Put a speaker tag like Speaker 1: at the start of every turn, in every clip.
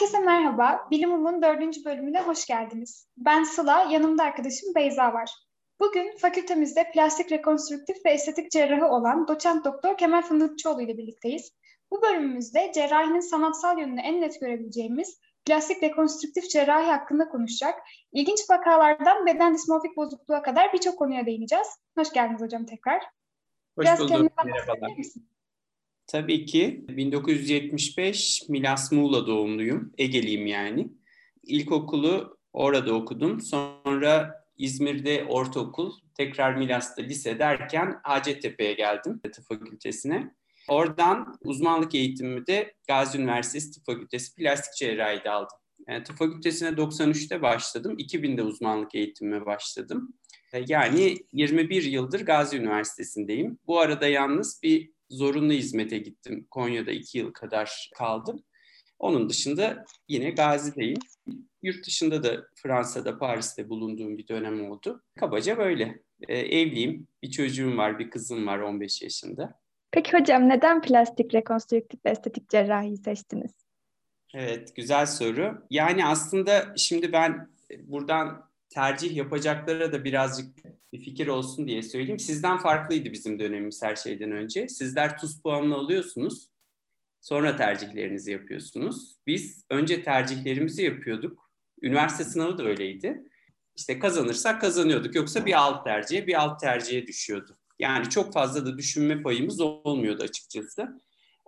Speaker 1: Herkese merhaba. Bilim Um'un dördüncü bölümüne hoş geldiniz. Ben Sıla, yanımda arkadaşım Beyza var. Bugün fakültemizde plastik rekonstrüktif ve estetik cerrahı olan doçent doktor Kemal Fındıkçıoğlu ile birlikteyiz. Bu bölümümüzde cerrahinin sanatsal yönünü en net görebileceğimiz plastik rekonstrüktif cerrahi hakkında konuşacak. İlginç vakalardan beden dismorfik bozukluğa kadar birçok konuya değineceğiz. Hoş geldiniz hocam tekrar.
Speaker 2: Hoş Biraz bulduk. Merhabalar. Tabii ki 1975 Milas Muğla doğumluyum. Egeliyim yani. İlkokulu orada okudum. Sonra İzmir'de ortaokul, tekrar Milas'ta lise derken Hacettepe'ye geldim tıp fakültesine. Oradan uzmanlık eğitimimi de Gazi Üniversitesi Tıp Fakültesi Plastik Cerrahi'de aldım. Yani tıp fakültesine 93'te başladım. 2000'de uzmanlık eğitimime başladım. Yani 21 yıldır Gazi Üniversitesi'ndeyim. Bu arada yalnız bir zorunlu hizmete gittim. Konya'da iki yıl kadar kaldım. Onun dışında yine Gazi'deyim. Yurt dışında da Fransa'da, Paris'te bulunduğum bir dönem oldu. Kabaca böyle. E, evliyim. Bir çocuğum var, bir kızım var 15 yaşında.
Speaker 1: Peki hocam neden plastik rekonstrüktif ve estetik cerrahi seçtiniz?
Speaker 2: Evet, güzel soru. Yani aslında şimdi ben buradan tercih yapacaklara da birazcık bir fikir olsun diye söyleyeyim. Sizden farklıydı bizim dönemimiz her şeyden önce. Sizler tuz puanını alıyorsunuz. Sonra tercihlerinizi yapıyorsunuz. Biz önce tercihlerimizi yapıyorduk. Üniversite sınavı da öyleydi. İşte kazanırsak kazanıyorduk. Yoksa bir alt tercihe, bir alt tercihe düşüyordu. Yani çok fazla da düşünme payımız olmuyordu açıkçası.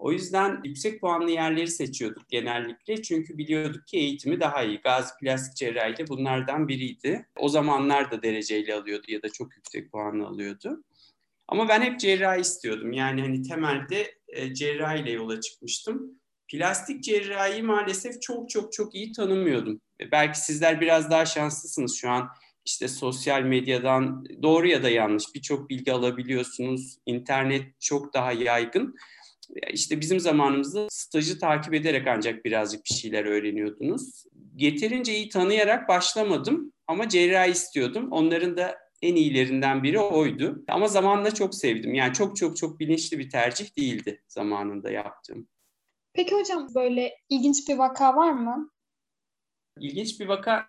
Speaker 2: O yüzden yüksek puanlı yerleri seçiyorduk genellikle. Çünkü biliyorduk ki eğitimi daha iyi. Gazi Plastik Cerrahi de bunlardan biriydi. O zamanlar da dereceyle alıyordu ya da çok yüksek puanlı alıyordu. Ama ben hep cerrahi istiyordum. Yani hani temelde e, cerrahiyle yola çıkmıştım. Plastik cerrahi maalesef çok çok çok iyi tanımıyordum. E, belki sizler biraz daha şanslısınız şu an. İşte sosyal medyadan doğru ya da yanlış birçok bilgi alabiliyorsunuz. İnternet çok daha yaygın. İşte bizim zamanımızda stajı takip ederek ancak birazcık bir şeyler öğreniyordunuz. Yeterince iyi tanıyarak başlamadım ama cerrahi istiyordum. Onların da en iyilerinden biri oydu. Ama zamanla çok sevdim. Yani çok çok çok bilinçli bir tercih değildi zamanında yaptığım.
Speaker 1: Peki hocam böyle ilginç bir vaka var mı?
Speaker 2: İlginç bir vaka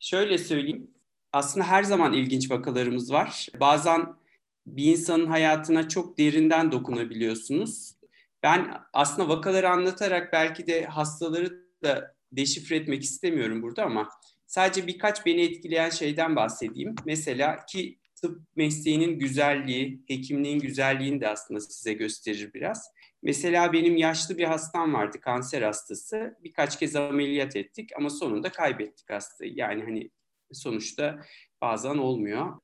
Speaker 2: şöyle söyleyeyim. Aslında her zaman ilginç vakalarımız var. Bazen bir insanın hayatına çok derinden dokunabiliyorsunuz. Ben aslında vakaları anlatarak belki de hastaları da deşifre etmek istemiyorum burada ama sadece birkaç beni etkileyen şeyden bahsedeyim. Mesela ki tıp mesleğinin güzelliği, hekimliğin güzelliğini de aslında size gösterir biraz. Mesela benim yaşlı bir hastam vardı, kanser hastası. Birkaç kez ameliyat ettik ama sonunda kaybettik hastayı. Yani hani sonuçta bazen olmuyor.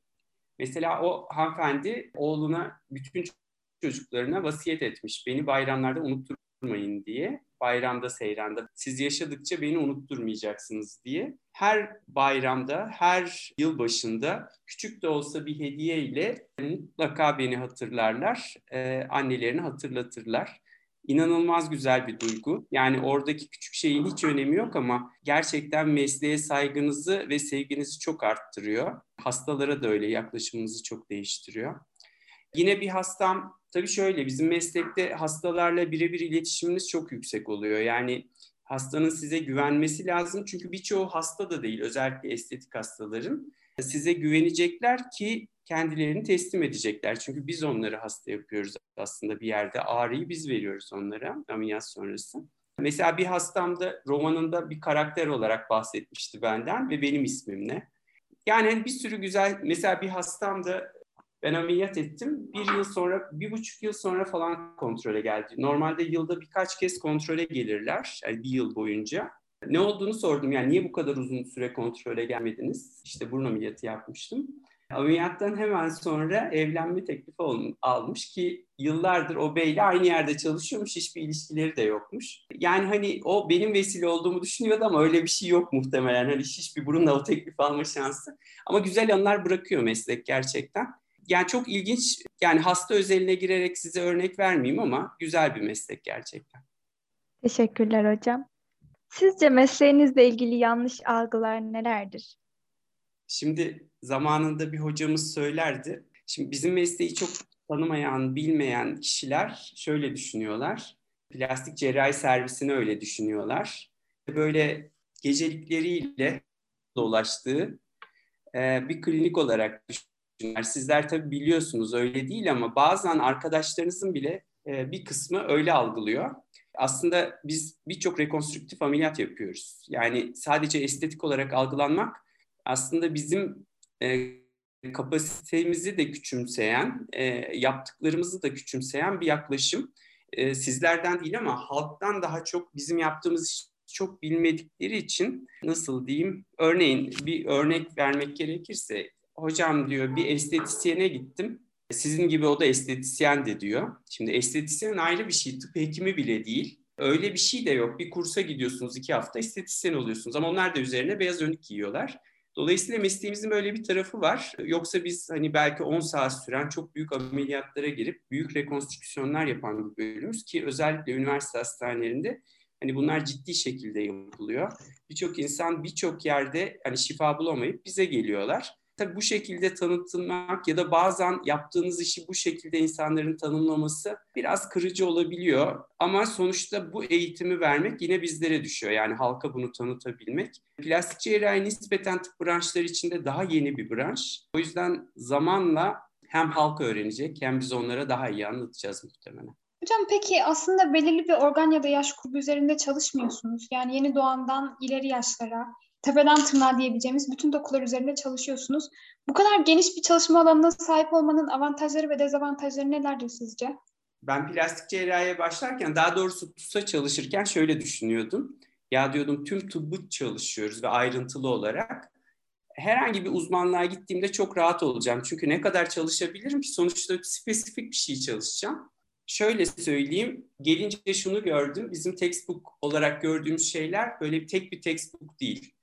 Speaker 2: Mesela o hanımefendi oğluna bütün çocuklarına vasiyet etmiş. Beni bayramlarda unutturmayın diye. Bayramda, seyranda. Siz yaşadıkça beni unutturmayacaksınız diye. Her bayramda, her yıl başında küçük de olsa bir hediye ile mutlaka beni hatırlarlar. Ee, annelerini hatırlatırlar. İnanılmaz güzel bir duygu. Yani oradaki küçük şeyin hiç önemi yok ama gerçekten mesleğe saygınızı ve sevginizi çok arttırıyor. Hastalara da öyle yaklaşımınızı çok değiştiriyor. Yine bir hastam tabii şöyle bizim meslekte hastalarla birebir iletişimimiz çok yüksek oluyor. Yani hastanın size güvenmesi lazım. Çünkü birçoğu hasta da değil özellikle estetik hastaların. Size güvenecekler ki kendilerini teslim edecekler. Çünkü biz onları hasta yapıyoruz aslında bir yerde. Ağrıyı biz veriyoruz onlara ameliyat sonrası. Mesela bir hastamda romanında bir karakter olarak bahsetmişti benden ve benim ismimle. Yani bir sürü güzel, mesela bir hastam da ben ameliyat ettim. Bir yıl sonra, bir buçuk yıl sonra falan kontrole geldi. Normalde yılda birkaç kez kontrole gelirler. Yani bir yıl boyunca. Ne olduğunu sordum. Yani niye bu kadar uzun süre kontrole gelmediniz? İşte burun ameliyatı yapmıştım. Ameliyattan hemen sonra evlenme teklifi almış ki yıllardır o beyle aynı yerde çalışıyormuş, hiçbir ilişkileri de yokmuş. Yani hani o benim vesile olduğumu düşünüyordu ama öyle bir şey yok muhtemelen. Hani hiçbir burunla o teklif alma şansı. Ama güzel anlar bırakıyor meslek gerçekten yani çok ilginç. Yani hasta özeline girerek size örnek vermeyeyim ama güzel bir meslek gerçekten.
Speaker 1: Teşekkürler hocam. Sizce mesleğinizle ilgili yanlış algılar nelerdir?
Speaker 2: Şimdi zamanında bir hocamız söylerdi. Şimdi bizim mesleği çok tanımayan, bilmeyen kişiler şöyle düşünüyorlar. Plastik cerrahi servisini öyle düşünüyorlar. böyle gecelikleriyle dolaştığı bir klinik olarak düşünün. Sizler tabii biliyorsunuz öyle değil ama bazen arkadaşlarınızın bile e, bir kısmı öyle algılıyor. Aslında biz birçok rekonstrüktif ameliyat yapıyoruz. Yani sadece estetik olarak algılanmak aslında bizim e, kapasitemizi de küçümseyen, e, yaptıklarımızı da küçümseyen bir yaklaşım. Sizlerden değil ama halktan daha çok bizim yaptığımız çok bilmedikleri için nasıl diyeyim? Örneğin bir örnek vermek gerekirse hocam diyor bir estetisyene gittim. Sizin gibi o da estetisyen de diyor. Şimdi estetisyen ayrı bir şey, tıp hekimi bile değil. Öyle bir şey de yok. Bir kursa gidiyorsunuz iki hafta estetisyen oluyorsunuz ama onlar da üzerine beyaz önlük giyiyorlar. Dolayısıyla mesleğimizin böyle bir tarafı var. Yoksa biz hani belki 10 saat süren çok büyük ameliyatlara girip büyük rekonstrüksiyonlar yapan bir bölümümüz ki özellikle üniversite hastanelerinde hani bunlar ciddi şekilde yapılıyor. Birçok insan birçok yerde hani şifa bulamayıp bize geliyorlar. Tabii bu şekilde tanıtılmak ya da bazen yaptığınız işi bu şekilde insanların tanımlaması biraz kırıcı olabiliyor. Ama sonuçta bu eğitimi vermek yine bizlere düşüyor. Yani halka bunu tanıtabilmek. Plastik cerrahi nispeten tıp branşları içinde daha yeni bir branş. O yüzden zamanla hem halk öğrenecek hem biz onlara daha iyi anlatacağız muhtemelen.
Speaker 1: Hocam peki aslında belirli bir organ ya da yaş grubu üzerinde çalışmıyorsunuz. Yani yeni doğandan ileri yaşlara tepeden tırnağa diyebileceğimiz bütün dokular üzerinde çalışıyorsunuz. Bu kadar geniş bir çalışma alanına sahip olmanın avantajları ve dezavantajları nelerdir sizce?
Speaker 2: Ben plastik cerrahiye başlarken daha doğrusu TUS'a çalışırken şöyle düşünüyordum. Ya diyordum tüm tıbbı çalışıyoruz ve ayrıntılı olarak. Herhangi bir uzmanlığa gittiğimde çok rahat olacağım. Çünkü ne kadar çalışabilirim ki sonuçta spesifik bir şey çalışacağım. Şöyle söyleyeyim, gelince şunu gördüm. Bizim textbook olarak gördüğümüz şeyler böyle tek bir textbook değil.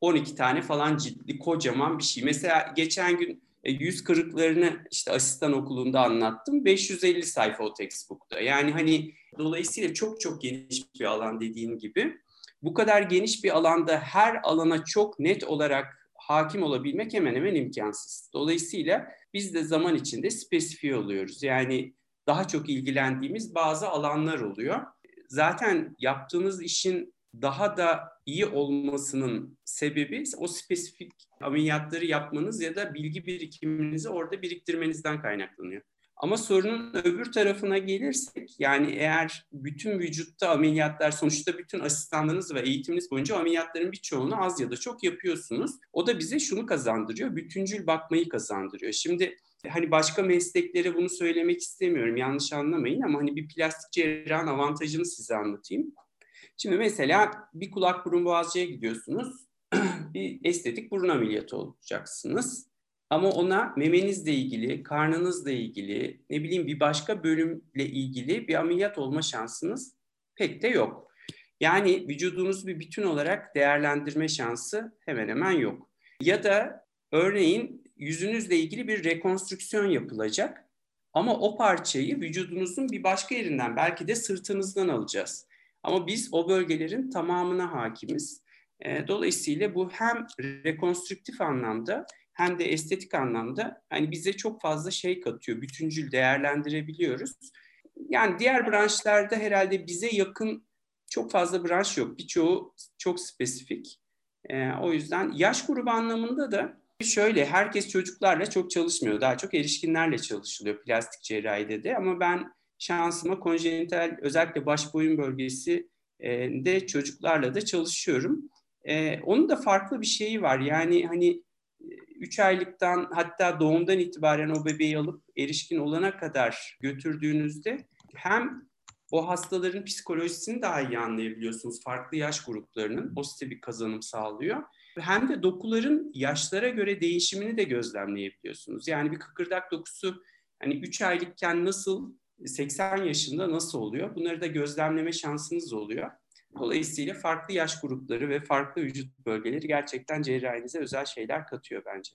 Speaker 2: 12 tane falan ciltli kocaman bir şey. Mesela geçen gün e, yüz kırıklarını işte asistan okulunda anlattım. 550 sayfa o textbook'ta. Yani hani dolayısıyla çok çok geniş bir alan dediğim gibi. Bu kadar geniş bir alanda her alana çok net olarak hakim olabilmek hemen hemen imkansız. Dolayısıyla biz de zaman içinde spesifiye oluyoruz. Yani daha çok ilgilendiğimiz bazı alanlar oluyor. Zaten yaptığınız işin daha da iyi olmasının sebebi o spesifik ameliyatları yapmanız ya da bilgi birikiminizi orada biriktirmenizden kaynaklanıyor. Ama sorunun öbür tarafına gelirsek yani eğer bütün vücutta ameliyatlar sonuçta bütün asistanlarınız ve eğitiminiz boyunca ameliyatların birçoğunu az ya da çok yapıyorsunuz. O da bize şunu kazandırıyor. Bütüncül bakmayı kazandırıyor. Şimdi hani başka mesleklere bunu söylemek istemiyorum yanlış anlamayın ama hani bir plastik cerrahın avantajını size anlatayım. Şimdi mesela bir kulak burun boğazcıya gidiyorsunuz. bir estetik burun ameliyatı olacaksınız. Ama ona memenizle ilgili, karnınızla ilgili, ne bileyim bir başka bölümle ilgili bir ameliyat olma şansınız pek de yok. Yani vücudunuzu bir bütün olarak değerlendirme şansı hemen hemen yok. Ya da örneğin yüzünüzle ilgili bir rekonstrüksiyon yapılacak ama o parçayı vücudunuzun bir başka yerinden belki de sırtınızdan alacağız. Ama biz o bölgelerin tamamına hakimiz. E, dolayısıyla bu hem rekonstrüktif anlamda hem de estetik anlamda hani bize çok fazla şey katıyor. Bütüncül değerlendirebiliyoruz. Yani diğer branşlarda herhalde bize yakın çok fazla branş yok. Birçoğu çok spesifik. E, o yüzden yaş grubu anlamında da şöyle herkes çocuklarla çok çalışmıyor. Daha çok erişkinlerle çalışılıyor plastik cerrahide de. Ama ben şansıma konjenital özellikle baş boyun bölgesi de çocuklarla da çalışıyorum. E, onun da farklı bir şeyi var. Yani hani 3 aylıktan hatta doğumdan itibaren o bebeği alıp erişkin olana kadar götürdüğünüzde hem o hastaların psikolojisini daha iyi anlayabiliyorsunuz. Farklı yaş gruplarının o size bir kazanım sağlıyor. Hem de dokuların yaşlara göre değişimini de gözlemleyebiliyorsunuz. Yani bir kıkırdak dokusu hani 3 aylıkken nasıl 80 yaşında nasıl oluyor? Bunları da gözlemleme şansınız oluyor. Dolayısıyla farklı yaş grupları ve farklı vücut bölgeleri gerçekten cerrahinize özel şeyler katıyor bence.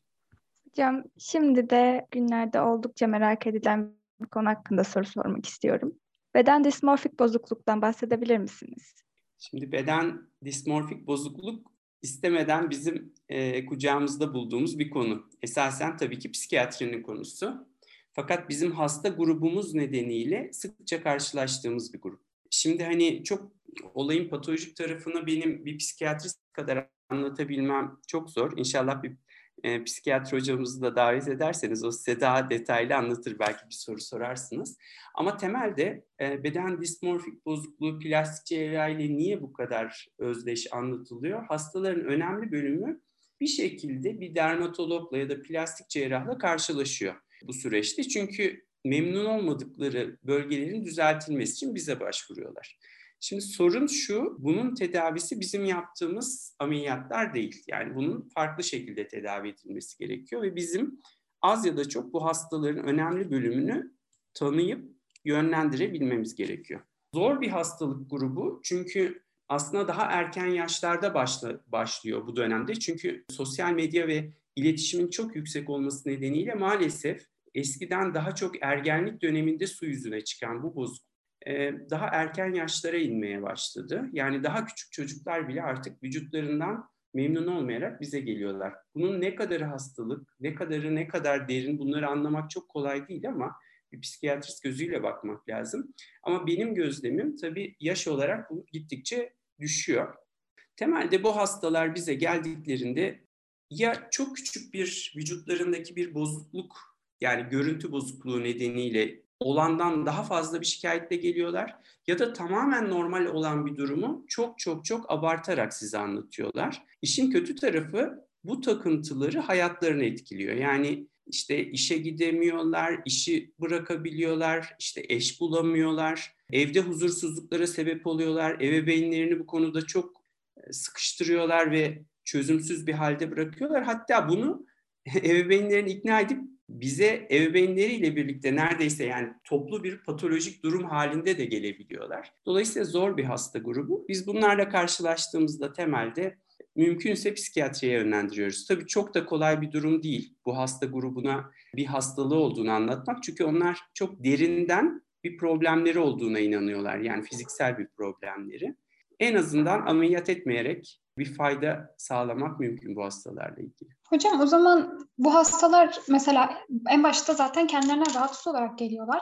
Speaker 3: Hocam şimdi de günlerde oldukça merak edilen bir konu hakkında soru sormak istiyorum. Beden dismorfik bozukluktan bahsedebilir misiniz?
Speaker 2: Şimdi beden dismorfik bozukluk istemeden bizim e, kucağımızda bulduğumuz bir konu. Esasen tabii ki psikiyatrinin konusu. Fakat bizim hasta grubumuz nedeniyle sıkça karşılaştığımız bir grup. şimdi hani çok olayın patolojik tarafını benim bir psikiyatrist kadar anlatabilmem çok zor. İnşallah bir e, psikiyatri hocamızı da davet ederseniz o size daha detaylı anlatır belki bir soru sorarsınız. Ama temelde e, beden dismorfik bozukluğu plastik cerrahi niye bu kadar özdeş anlatılıyor? Hastaların önemli bölümü bir şekilde bir dermatologla ya da plastik cerrahla karşılaşıyor bu süreçte. Çünkü memnun olmadıkları bölgelerin düzeltilmesi için bize başvuruyorlar. Şimdi sorun şu, bunun tedavisi bizim yaptığımız ameliyatlar değil. Yani bunun farklı şekilde tedavi edilmesi gerekiyor ve bizim az ya da çok bu hastaların önemli bölümünü tanıyıp yönlendirebilmemiz gerekiyor. Zor bir hastalık grubu çünkü aslında daha erken yaşlarda başla, başlıyor bu dönemde. Çünkü sosyal medya ve iletişimin çok yüksek olması nedeniyle maalesef eskiden daha çok ergenlik döneminde su yüzüne çıkan bu bozukluk daha erken yaşlara inmeye başladı. Yani daha küçük çocuklar bile artık vücutlarından memnun olmayarak bize geliyorlar. Bunun ne kadarı hastalık, ne kadarı ne kadar derin bunları anlamak çok kolay değil ama bir psikiyatrist gözüyle bakmak lazım. Ama benim gözlemim tabii yaş olarak bu gittikçe düşüyor. Temelde bu hastalar bize geldiklerinde ya çok küçük bir vücutlarındaki bir bozukluk yani görüntü bozukluğu nedeniyle olandan daha fazla bir şikayetle geliyorlar ya da tamamen normal olan bir durumu çok çok çok abartarak size anlatıyorlar. İşin kötü tarafı bu takıntıları hayatlarını etkiliyor. Yani işte işe gidemiyorlar, işi bırakabiliyorlar, işte eş bulamıyorlar, evde huzursuzluklara sebep oluyorlar, ebeveynlerini bu konuda çok e, sıkıştırıyorlar ve çözümsüz bir halde bırakıyorlar. Hatta bunu ebeveynlerini ikna edip bize ebeveynleriyle birlikte neredeyse yani toplu bir patolojik durum halinde de gelebiliyorlar. Dolayısıyla zor bir hasta grubu. Biz bunlarla karşılaştığımızda temelde mümkünse psikiyatriye yönlendiriyoruz. Tabii çok da kolay bir durum değil bu hasta grubuna bir hastalığı olduğunu anlatmak. Çünkü onlar çok derinden bir problemleri olduğuna inanıyorlar. Yani fiziksel bir problemleri. En azından ameliyat etmeyerek bir fayda sağlamak mümkün bu hastalarla ilgili.
Speaker 1: Hocam o zaman bu hastalar mesela en başta zaten kendilerine rahatsız olarak geliyorlar.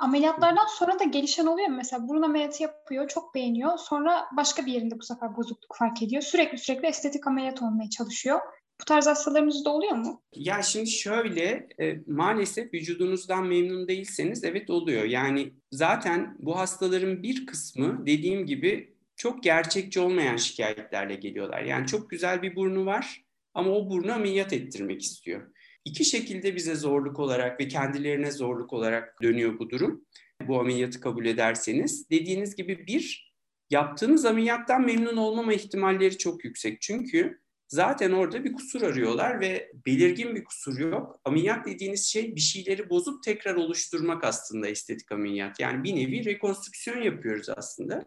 Speaker 1: Ameliyatlardan sonra da gelişen oluyor mu? Mesela burun ameliyatı yapıyor, çok beğeniyor. Sonra başka bir yerinde bu sefer bozukluk fark ediyor. Sürekli sürekli estetik ameliyat olmaya çalışıyor. Bu tarz hastalarımızda oluyor mu?
Speaker 2: Ya şimdi şöyle e, maalesef vücudunuzdan memnun değilseniz evet oluyor. Yani zaten bu hastaların bir kısmı dediğim gibi çok gerçekçi olmayan şikayetlerle geliyorlar. Yani çok güzel bir burnu var ama o burnu ameliyat ettirmek istiyor. İki şekilde bize zorluk olarak ve kendilerine zorluk olarak dönüyor bu durum. Bu ameliyatı kabul ederseniz. Dediğiniz gibi bir, yaptığınız ameliyattan memnun olmama ihtimalleri çok yüksek. Çünkü zaten orada bir kusur arıyorlar ve belirgin bir kusur yok. Ameliyat dediğiniz şey bir şeyleri bozup tekrar oluşturmak aslında estetik ameliyat. Yani bir nevi rekonstrüksiyon yapıyoruz aslında.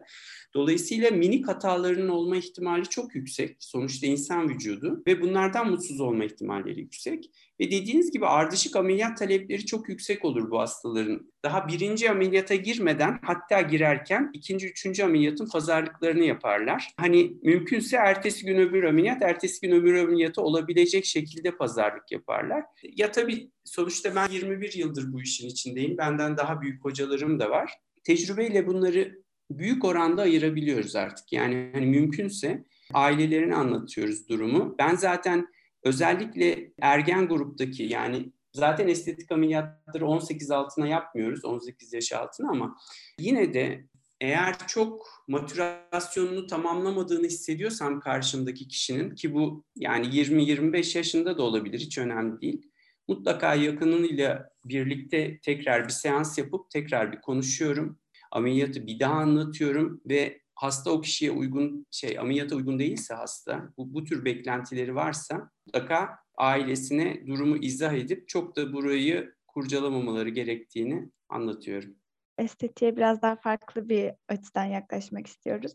Speaker 2: Dolayısıyla minik hatalarının olma ihtimali çok yüksek. Sonuçta insan vücudu ve bunlardan mutsuz olma ihtimalleri yüksek. Ve dediğiniz gibi ardışık ameliyat talepleri çok yüksek olur bu hastaların. Daha birinci ameliyata girmeden hatta girerken ikinci, üçüncü ameliyatın pazarlıklarını yaparlar. Hani mümkünse ertesi gün öbür ameliyat, ertesi gün öbür ameliyatı olabilecek şekilde pazarlık yaparlar. Ya tabii sonuçta ben 21 yıldır bu işin içindeyim. Benden daha büyük hocalarım da var. Tecrübeyle bunları büyük oranda ayırabiliyoruz artık. Yani hani mümkünse ailelerini anlatıyoruz durumu. Ben zaten özellikle ergen gruptaki yani zaten estetik ameliyatları 18 altına yapmıyoruz 18 yaş altına ama yine de eğer çok matürasyonunu tamamlamadığını hissediyorsam karşımdaki kişinin ki bu yani 20-25 yaşında da olabilir hiç önemli değil. Mutlaka yakınıyla birlikte tekrar bir seans yapıp tekrar bir konuşuyorum. Ameliyatı bir daha anlatıyorum ve hasta o kişiye uygun şey ameliyata uygun değilse hasta bu, bu tür beklentileri varsa mutlaka ailesine durumu izah edip çok da burayı kurcalamamaları gerektiğini anlatıyorum.
Speaker 3: Estetiğe biraz daha farklı bir açıdan yaklaşmak istiyoruz.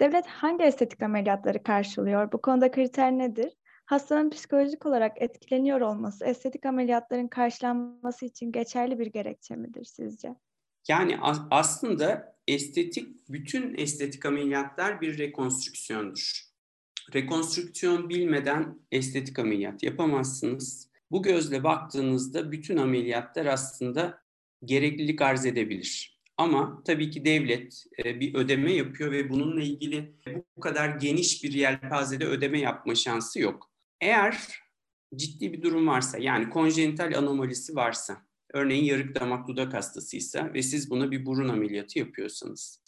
Speaker 3: Devlet hangi estetik ameliyatları karşılıyor? Bu konuda kriter nedir? Hastanın psikolojik olarak etkileniyor olması estetik ameliyatların karşılanması için geçerli bir gerekçe midir sizce?
Speaker 2: Yani aslında estetik, bütün estetik ameliyatlar bir rekonstrüksiyondur. Rekonstrüksiyon bilmeden estetik ameliyat yapamazsınız. Bu gözle baktığınızda bütün ameliyatlar aslında gereklilik arz edebilir. Ama tabii ki devlet e, bir ödeme yapıyor ve bununla ilgili bu kadar geniş bir yelpazede ödeme yapma şansı yok. Eğer ciddi bir durum varsa yani konjenital anomalisi varsa örneğin yarık damak dudak hastasıysa ve siz buna bir burun ameliyatı yapıyorsanız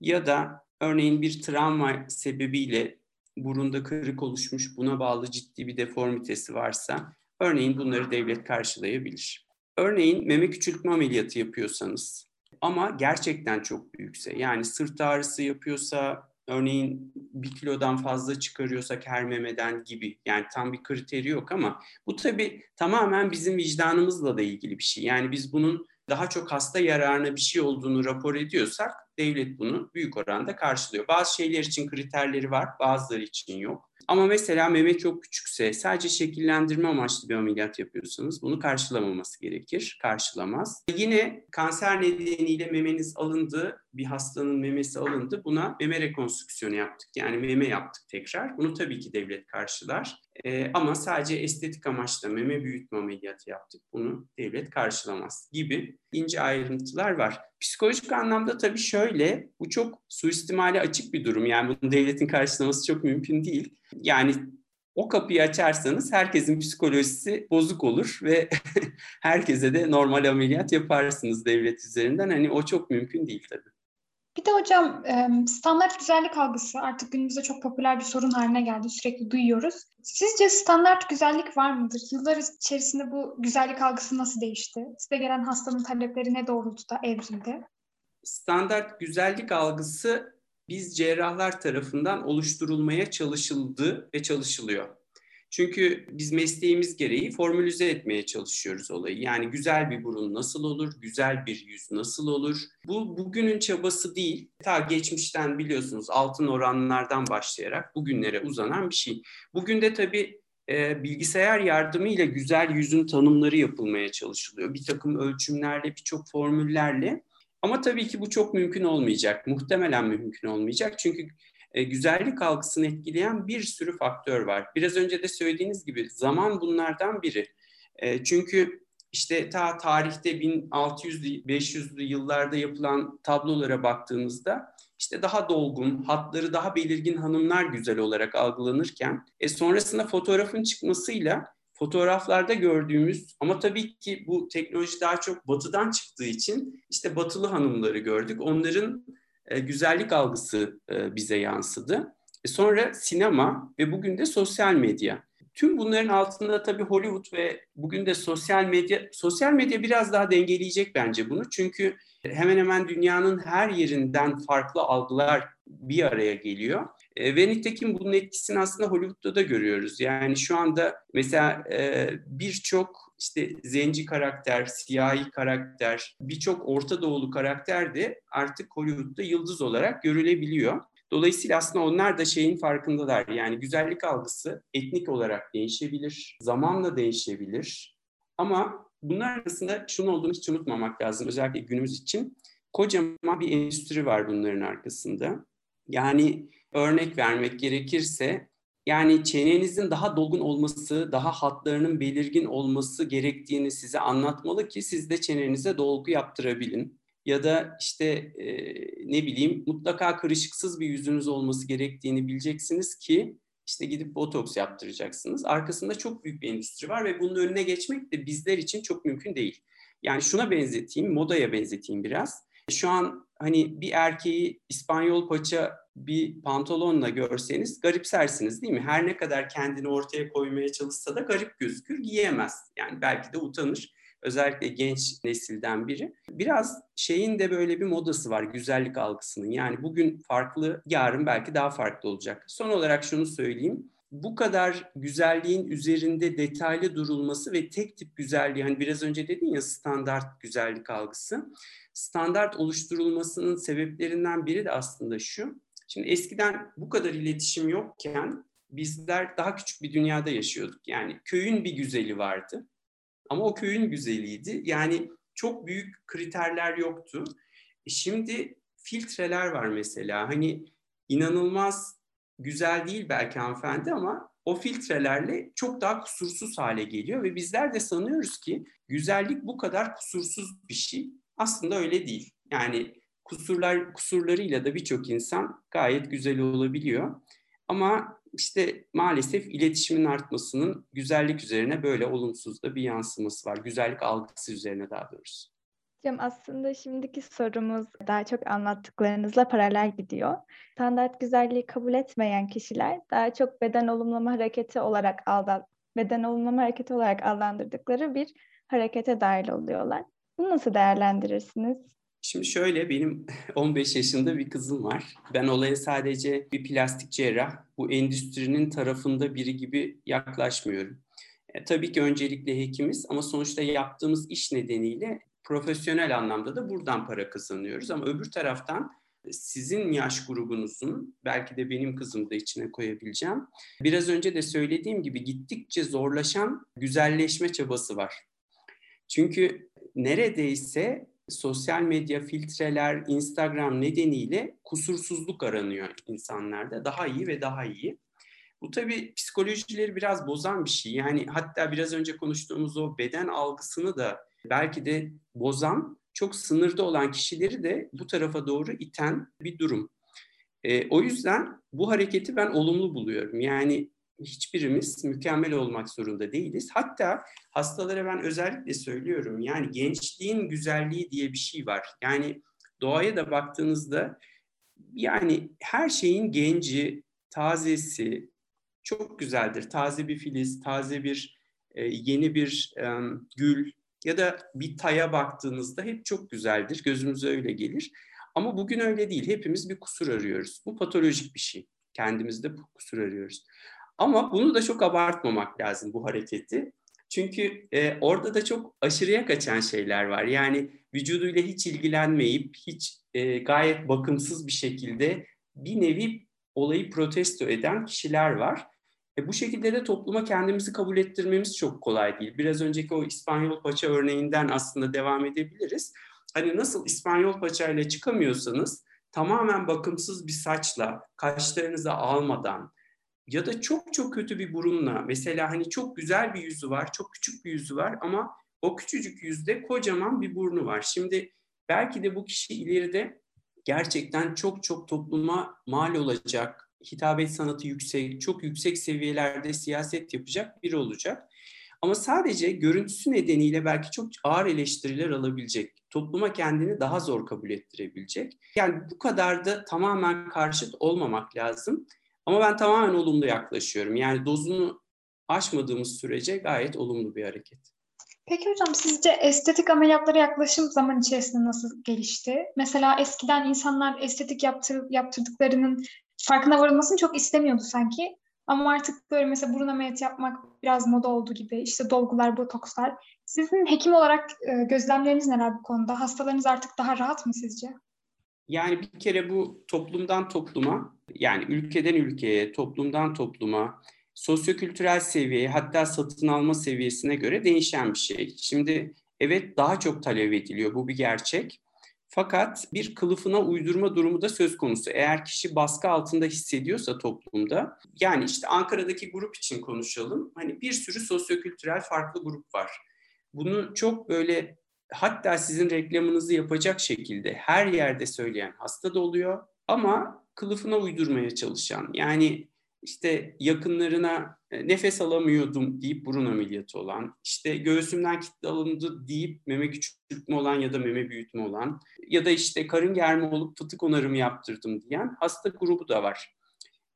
Speaker 2: ya da örneğin bir travma sebebiyle burunda kırık oluşmuş buna bağlı ciddi bir deformitesi varsa örneğin bunları devlet karşılayabilir. Örneğin meme küçültme ameliyatı yapıyorsanız ama gerçekten çok büyükse yani sırt ağrısı yapıyorsa örneğin bir kilodan fazla çıkarıyorsak her memeden gibi yani tam bir kriteri yok ama bu tabii tamamen bizim vicdanımızla da ilgili bir şey. Yani biz bunun daha çok hasta yararına bir şey olduğunu rapor ediyorsak devlet bunu büyük oranda karşılıyor. Bazı şeyler için kriterleri var, bazıları için yok. Ama mesela meme çok küçükse, sadece şekillendirme amaçlı bir ameliyat yapıyorsanız bunu karşılamaması gerekir. Karşılamaz. Yine kanser nedeniyle memeniz alındı, bir hastanın memesi alındı. Buna meme rekonstrüksiyonu yaptık. Yani meme yaptık tekrar. Bunu tabii ki devlet karşılar. Ee, ama sadece estetik amaçla meme büyütme ameliyatı yaptık. Bunu devlet karşılamaz gibi ince ayrıntılar var. Psikolojik anlamda tabii şöyle, bu çok suistimale açık bir durum. Yani bunu devletin karşılaması çok mümkün değil. Yani o kapıyı açarsanız herkesin psikolojisi bozuk olur ve herkese de normal ameliyat yaparsınız devlet üzerinden. Hani o çok mümkün değil tabii.
Speaker 1: Bir de hocam standart güzellik algısı artık günümüzde çok popüler bir sorun haline geldi. Sürekli duyuyoruz. Sizce standart güzellik var mıdır? Yıllar içerisinde bu güzellik algısı nasıl değişti? Size gelen hastanın talepleri ne doğrultuda evrildi?
Speaker 2: Standart güzellik algısı biz cerrahlar tarafından oluşturulmaya çalışıldı ve çalışılıyor. Çünkü biz mesleğimiz gereği formülize etmeye çalışıyoruz olayı. Yani güzel bir burun nasıl olur, güzel bir yüz nasıl olur? Bu bugünün çabası değil. Ta geçmişten biliyorsunuz altın oranlardan başlayarak bugünlere uzanan bir şey. Bugün de tabii e, bilgisayar yardımıyla güzel yüzün tanımları yapılmaya çalışılıyor. Bir takım ölçümlerle, birçok formüllerle. Ama tabii ki bu çok mümkün olmayacak. Muhtemelen mümkün olmayacak. Çünkü e, güzellik algısını etkileyen bir sürü faktör var. Biraz önce de söylediğiniz gibi zaman bunlardan biri. E, çünkü işte ta tarihte 1600'lü yıllarda yapılan tablolara baktığımızda işte daha dolgun, hatları daha belirgin hanımlar güzel olarak algılanırken e, sonrasında fotoğrafın çıkmasıyla fotoğraflarda gördüğümüz ama tabii ki bu teknoloji daha çok batıdan çıktığı için işte batılı hanımları gördük. Onların e, güzellik algısı e, bize yansıdı. E, sonra sinema ve bugün de sosyal medya. Tüm bunların altında tabii Hollywood ve bugün de sosyal medya, sosyal medya biraz daha dengeleyecek bence bunu. Çünkü hemen hemen dünyanın her yerinden farklı algılar bir araya geliyor. E, ve nitekim bunun etkisini aslında Hollywood'da da görüyoruz. Yani şu anda mesela e, birçok işte zenci karakter, siyahi karakter, birçok Orta Doğulu karakter de artık Hollywood'da yıldız olarak görülebiliyor. Dolayısıyla aslında onlar da şeyin farkındalar. Yani güzellik algısı etnik olarak değişebilir, zamanla değişebilir. Ama bunlar arasında şunu olduğunu hiç unutmamak lazım özellikle günümüz için. Kocaman bir endüstri var bunların arkasında. Yani örnek vermek gerekirse yani çenenizin daha dolgun olması, daha hatlarının belirgin olması gerektiğini size anlatmalı ki siz de çenenize dolgu yaptırabilin. Ya da işte e, ne bileyim mutlaka kırışıksız bir yüzünüz olması gerektiğini bileceksiniz ki işte gidip botoks yaptıracaksınız. Arkasında çok büyük bir endüstri var ve bunun önüne geçmek de bizler için çok mümkün değil. Yani şuna benzeteyim, modaya benzeteyim biraz. Şu an hani bir erkeği İspanyol paça bir pantolonla görseniz garipsersiniz değil mi? Her ne kadar kendini ortaya koymaya çalışsa da garip gözükür, giyemez. Yani belki de utanır. Özellikle genç nesilden biri. Biraz şeyin de böyle bir modası var güzellik algısının. Yani bugün farklı, yarın belki daha farklı olacak. Son olarak şunu söyleyeyim bu kadar güzelliğin üzerinde detaylı durulması ve tek tip güzelliği hani biraz önce dedin ya standart güzellik algısı. Standart oluşturulmasının sebeplerinden biri de aslında şu. Şimdi eskiden bu kadar iletişim yokken bizler daha küçük bir dünyada yaşıyorduk. Yani köyün bir güzeli vardı. Ama o köyün güzeliydi. Yani çok büyük kriterler yoktu. E şimdi filtreler var mesela. Hani inanılmaz güzel değil belki hanımefendi ama o filtrelerle çok daha kusursuz hale geliyor ve bizler de sanıyoruz ki güzellik bu kadar kusursuz bir şey. aslında öyle değil. Yani kusurlar kusurlarıyla da birçok insan gayet güzel olabiliyor. Ama işte maalesef iletişimin artmasının güzellik üzerine böyle olumsuz da bir yansıması var. Güzellik algısı üzerine daha doğrusu.
Speaker 3: Hocam aslında şimdiki sorumuz daha çok anlattıklarınızla paralel gidiyor. Standart güzelliği kabul etmeyen kişiler daha çok beden olumlama hareketi olarak aldan beden olumlama hareketi olarak adlandırdıkları bir harekete dahil oluyorlar. Bunu nasıl değerlendirirsiniz?
Speaker 2: Şimdi şöyle benim 15 yaşında bir kızım var. Ben olaya sadece bir plastik cerrah, bu endüstrinin tarafında biri gibi yaklaşmıyorum. E, tabii ki öncelikle hekimiz ama sonuçta yaptığımız iş nedeniyle profesyonel anlamda da buradan para kazanıyoruz. Ama öbür taraftan sizin yaş grubunuzun, belki de benim kızım da içine koyabileceğim, biraz önce de söylediğim gibi gittikçe zorlaşan güzelleşme çabası var. Çünkü neredeyse sosyal medya filtreler, Instagram nedeniyle kusursuzluk aranıyor insanlarda. Daha iyi ve daha iyi. Bu tabii psikolojileri biraz bozan bir şey. Yani hatta biraz önce konuştuğumuz o beden algısını da belki de bozan, çok sınırda olan kişileri de bu tarafa doğru iten bir durum. E, o yüzden bu hareketi ben olumlu buluyorum. Yani hiçbirimiz mükemmel olmak zorunda değiliz. Hatta hastalara ben özellikle söylüyorum. Yani gençliğin güzelliği diye bir şey var. Yani doğaya da baktığınızda yani her şeyin genci, tazesi çok güzeldir. Taze bir filiz, taze bir e, yeni bir e, gül ya da bir taya baktığınızda hep çok güzeldir. Gözümüze öyle gelir. Ama bugün öyle değil. Hepimiz bir kusur arıyoruz. Bu patolojik bir şey. Kendimizde kusur arıyoruz. Ama bunu da çok abartmamak lazım bu hareketi. Çünkü e, orada da çok aşırıya kaçan şeyler var. Yani vücuduyla hiç ilgilenmeyip hiç e, gayet bakımsız bir şekilde bir nevi olayı protesto eden kişiler var. E, bu şekilde de topluma kendimizi kabul ettirmemiz çok kolay değil. Biraz önceki o İspanyol paça örneğinden aslında devam edebiliriz. Hani nasıl İspanyol paçayla çıkamıyorsanız tamamen bakımsız bir saçla, kaşlarınızı almadan, ya da çok çok kötü bir burunla mesela hani çok güzel bir yüzü var, çok küçük bir yüzü var ama o küçücük yüzde kocaman bir burnu var. Şimdi belki de bu kişi ileride gerçekten çok çok topluma mal olacak, hitabet sanatı yüksek, çok yüksek seviyelerde siyaset yapacak biri olacak. Ama sadece görüntüsü nedeniyle belki çok ağır eleştiriler alabilecek. Topluma kendini daha zor kabul ettirebilecek. Yani bu kadar da tamamen karşıt olmamak lazım. Ama ben tamamen olumlu yaklaşıyorum. Yani dozunu aşmadığımız sürece gayet olumlu bir hareket.
Speaker 1: Peki hocam sizce estetik ameliyatlara yaklaşım zaman içerisinde nasıl gelişti? Mesela eskiden insanlar estetik yaptır, yaptırdıklarının farkına varılmasını çok istemiyordu sanki. Ama artık böyle mesela burun ameliyatı yapmak biraz moda oldu gibi. İşte dolgular, botokslar. Sizin hekim olarak e, gözlemleriniz neler bu konuda? Hastalarınız artık daha rahat mı sizce?
Speaker 2: Yani bir kere bu toplumdan topluma, yani ülkeden ülkeye, toplumdan topluma, sosyokültürel seviyeye hatta satın alma seviyesine göre değişen bir şey. Şimdi evet daha çok talep ediliyor bu bir gerçek. Fakat bir kılıfına uydurma durumu da söz konusu. Eğer kişi baskı altında hissediyorsa toplumda, yani işte Ankara'daki grup için konuşalım. Hani bir sürü sosyokültürel farklı grup var. Bunu çok böyle hatta sizin reklamınızı yapacak şekilde her yerde söyleyen hasta da oluyor ama kılıfına uydurmaya çalışan yani işte yakınlarına e, nefes alamıyordum deyip burun ameliyatı olan, işte göğsümden kitle alındı deyip meme küçültme olan ya da meme büyütme olan ya da işte karın germe olup fıtık onarımı yaptırdım diyen hasta grubu da var.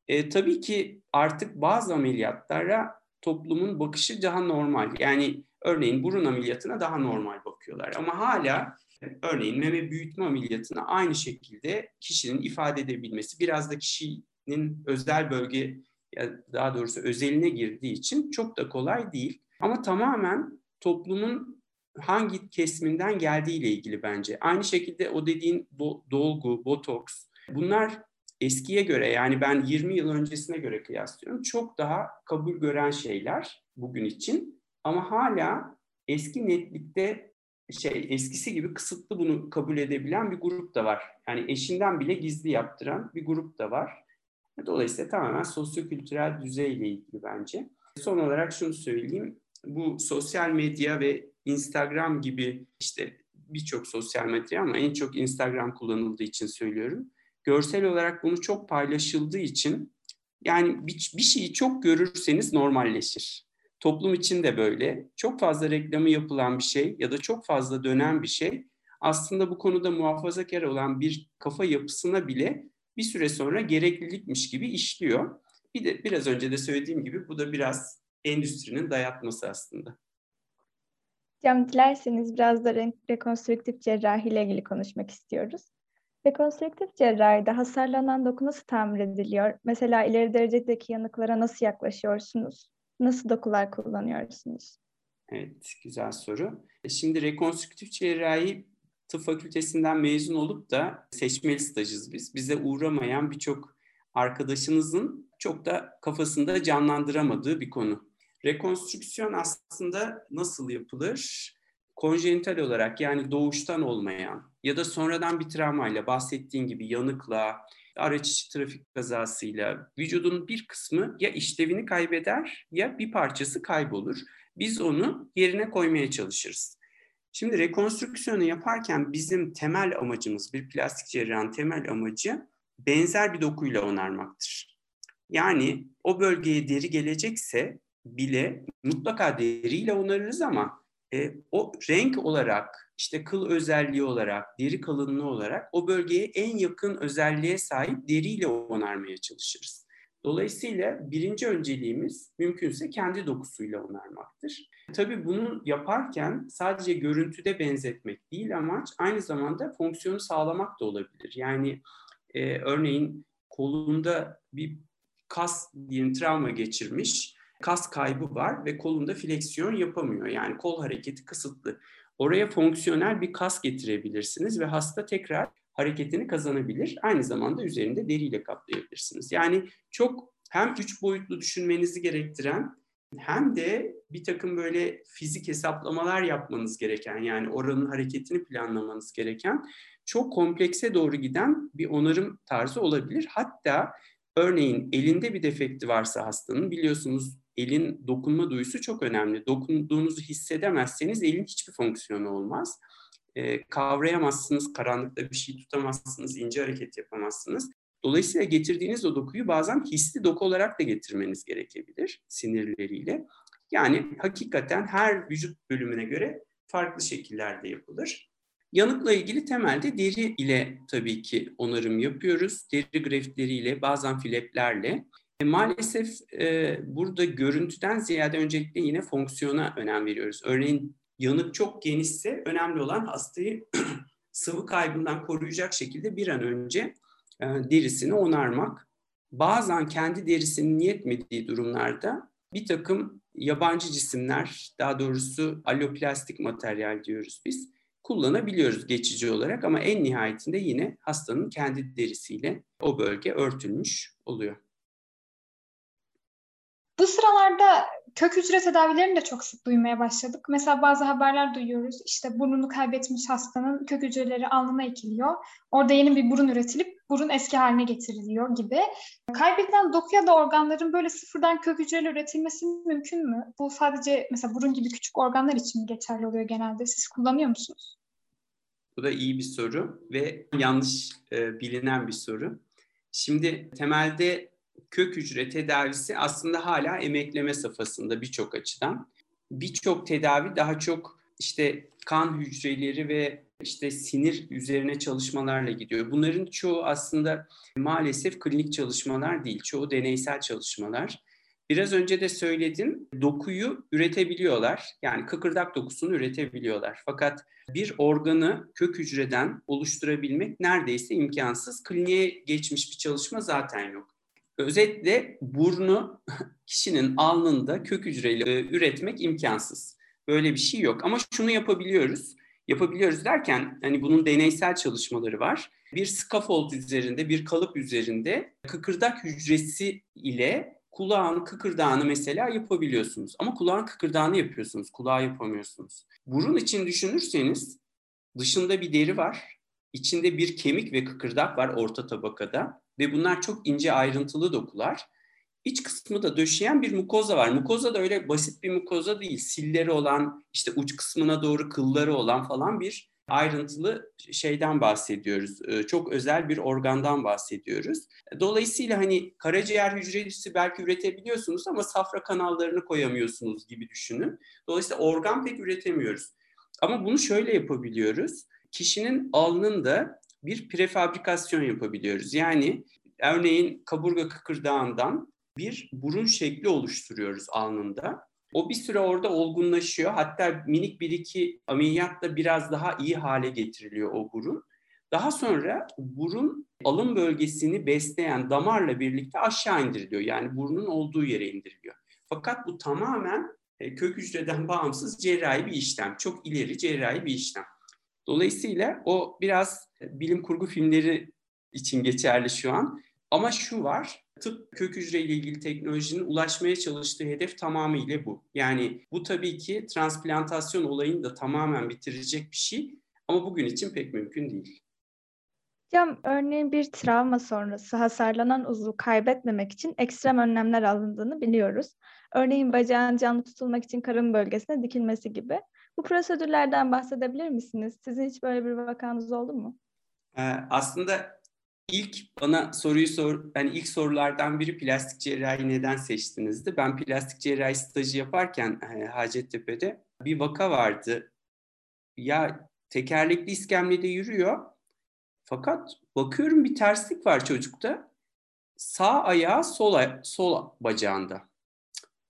Speaker 2: E, tabii ki artık bazı ameliyatlara toplumun bakışı daha normal. Yani Örneğin burun ameliyatına daha normal bakıyorlar. Ama hala örneğin meme büyütme ameliyatına aynı şekilde kişinin ifade edebilmesi biraz da kişinin özel bölge ya daha doğrusu özeline girdiği için çok da kolay değil. Ama tamamen toplumun hangi kesiminden geldiğiyle ilgili bence. Aynı şekilde o dediğin bo- dolgu, botoks bunlar eskiye göre yani ben 20 yıl öncesine göre kıyaslıyorum çok daha kabul gören şeyler bugün için. Ama hala eski netlikte şey eskisi gibi kısıtlı bunu kabul edebilen bir grup da var. Yani eşinden bile gizli yaptıran bir grup da var. Dolayısıyla tamamen sosyokültürel düzeyle ilgili bence. Son olarak şunu söyleyeyim. Bu sosyal medya ve Instagram gibi işte birçok sosyal medya ama en çok Instagram kullanıldığı için söylüyorum. Görsel olarak bunu çok paylaşıldığı için yani bir, bir şeyi çok görürseniz normalleşir. Toplum için de böyle. Çok fazla reklamı yapılan bir şey ya da çok fazla dönen bir şey aslında bu konuda muhafazakar olan bir kafa yapısına bile bir süre sonra gereklilikmiş gibi işliyor. Bir de biraz önce de söylediğim gibi bu da biraz endüstrinin dayatması aslında.
Speaker 3: Hocam dilerseniz biraz da re- rekonstrüktif cerrahi ile ilgili konuşmak istiyoruz. Rekonstrüktif cerrahide hasarlanan doku nasıl tamir ediliyor? Mesela ileri derecedeki yanıklara nasıl yaklaşıyorsunuz? Nasıl dokular kullanıyorsunuz?
Speaker 2: Evet, güzel soru. E, şimdi rekonstrüktif cerrahi tıp fakültesinden mezun olup da seçmeli stajız biz. Bize uğramayan birçok arkadaşınızın çok da kafasında canlandıramadığı bir konu. Rekonstrüksiyon aslında nasıl yapılır? Konjenital olarak yani doğuştan olmayan ya da sonradan bir travmayla bahsettiğin gibi yanıkla, araç içi trafik kazasıyla vücudun bir kısmı ya işlevini kaybeder ya bir parçası kaybolur. Biz onu yerine koymaya çalışırız. Şimdi rekonstrüksiyonu yaparken bizim temel amacımız, bir plastik cerrahın temel amacı benzer bir dokuyla onarmaktır. Yani o bölgeye deri gelecekse bile mutlaka deriyle onarırız ama e, o renk olarak, işte kıl özelliği olarak, deri kalınlığı olarak o bölgeye en yakın özelliğe sahip deriyle onarmaya çalışırız. Dolayısıyla birinci önceliğimiz mümkünse kendi dokusuyla onarmaktır. Tabii bunu yaparken sadece görüntüde benzetmek değil amaç aynı zamanda fonksiyonu sağlamak da olabilir. Yani e, örneğin kolunda bir kas diyelim travma geçirmiş, kas kaybı var ve kolunda fleksiyon yapamıyor. Yani kol hareketi kısıtlı. Oraya fonksiyonel bir kas getirebilirsiniz ve hasta tekrar hareketini kazanabilir. Aynı zamanda üzerinde deriyle kaplayabilirsiniz. Yani çok hem üç boyutlu düşünmenizi gerektiren hem de bir takım böyle fizik hesaplamalar yapmanız gereken yani oranın hareketini planlamanız gereken çok komplekse doğru giden bir onarım tarzı olabilir. Hatta örneğin elinde bir defekti varsa hastanın biliyorsunuz elin dokunma duyusu çok önemli. Dokunduğunuzu hissedemezseniz elin hiçbir fonksiyonu olmaz. E, kavrayamazsınız, karanlıkta bir şey tutamazsınız, ince hareket yapamazsınız. Dolayısıyla getirdiğiniz o dokuyu bazen hisli doku olarak da getirmeniz gerekebilir sinirleriyle. Yani hakikaten her vücut bölümüne göre farklı şekillerde yapılır. Yanıkla ilgili temelde deri ile tabii ki onarım yapıyoruz. Deri greftleriyle, bazen fileplerle. E, maalesef e, burada görüntüden ziyade öncelikle yine fonksiyona önem veriyoruz. Örneğin yanık çok genişse önemli olan hastayı sıvı kaybından koruyacak şekilde bir an önce e, derisini onarmak. Bazen kendi derisinin yetmediği durumlarda bir takım yabancı cisimler, daha doğrusu alloplastik materyal diyoruz biz, kullanabiliyoruz geçici olarak ama en nihayetinde yine hastanın kendi derisiyle o bölge örtülmüş oluyor.
Speaker 1: Bu sıralarda kök hücre tedavilerini de çok sık duymaya başladık. Mesela bazı haberler duyuyoruz. İşte burnunu kaybetmiş hastanın kök hücreleri alnına ekiliyor. Orada yeni bir burun üretilip burun eski haline getiriliyor gibi. Kaybedilen doku ya da organların böyle sıfırdan kök hücreyle üretilmesi mümkün mü? Bu sadece mesela burun gibi küçük organlar için geçerli oluyor genelde? Siz kullanıyor musunuz?
Speaker 2: Bu da iyi bir soru ve yanlış e, bilinen bir soru. Şimdi temelde kök hücre tedavisi aslında hala emekleme safhasında birçok açıdan. Birçok tedavi daha çok işte kan hücreleri ve işte sinir üzerine çalışmalarla gidiyor. Bunların çoğu aslında maalesef klinik çalışmalar değil, çoğu deneysel çalışmalar. Biraz önce de söyledim, dokuyu üretebiliyorlar. Yani kıkırdak dokusunu üretebiliyorlar. Fakat bir organı kök hücreden oluşturabilmek neredeyse imkansız. Kliniğe geçmiş bir çalışma zaten yok. Özetle burnu kişinin alnında kök hücreyle e, üretmek imkansız. Böyle bir şey yok ama şunu yapabiliyoruz. Yapabiliyoruz derken hani bunun deneysel çalışmaları var. Bir scaffold üzerinde, bir kalıp üzerinde kıkırdak hücresi ile kulağın kıkırdağını mesela yapabiliyorsunuz. Ama kulağın kıkırdağını yapıyorsunuz, kulağı yapamıyorsunuz. Burun için düşünürseniz dışında bir deri var, içinde bir kemik ve kıkırdak var orta tabakada ve bunlar çok ince ayrıntılı dokular. İç kısmı da döşeyen bir mukoza var. Mukoza da öyle basit bir mukoza değil. Silleri olan, işte uç kısmına doğru kılları olan falan bir ayrıntılı şeyden bahsediyoruz. Ee, çok özel bir organdan bahsediyoruz. Dolayısıyla hani karaciğer hücresi belki üretebiliyorsunuz ama safra kanallarını koyamıyorsunuz gibi düşünün. Dolayısıyla organ pek üretemiyoruz. Ama bunu şöyle yapabiliyoruz. Kişinin alnında bir prefabrikasyon yapabiliyoruz. Yani örneğin kaburga kıkırdağından bir burun şekli oluşturuyoruz alnında. O bir süre orada olgunlaşıyor. Hatta minik bir iki ameliyatla biraz daha iyi hale getiriliyor o burun. Daha sonra burun alın bölgesini besleyen damarla birlikte aşağı indiriliyor. Yani burnun olduğu yere indiriliyor. Fakat bu tamamen e, kök hücreden bağımsız cerrahi bir işlem. Çok ileri cerrahi bir işlem. Dolayısıyla o biraz e, bilim kurgu filmleri için geçerli şu an. Ama şu var, tıp kök hücre ile ilgili teknolojinin ulaşmaya çalıştığı hedef tamamıyla bu. Yani bu tabii ki transplantasyon olayını da tamamen bitirecek bir şey ama bugün için pek mümkün değil.
Speaker 3: Hocam örneğin bir travma sonrası hasarlanan uzvu kaybetmemek için ekstrem önlemler alındığını biliyoruz. Örneğin bacağın canlı tutulmak için karın bölgesine dikilmesi gibi. Bu prosedürlerden bahsedebilir misiniz? Sizin hiç böyle bir vakanız oldu mu?
Speaker 2: Ee, aslında ilk bana soruyu sor, yani ilk sorulardan biri plastik cerrahi neden seçtinizdi? Ben plastik cerrahi stajı yaparken e, Hacettepe'de bir vaka vardı. Ya tekerlekli iskemlede yürüyor. Fakat bakıyorum bir terslik var çocukta. Sağ ayağı sol, sol bacağında.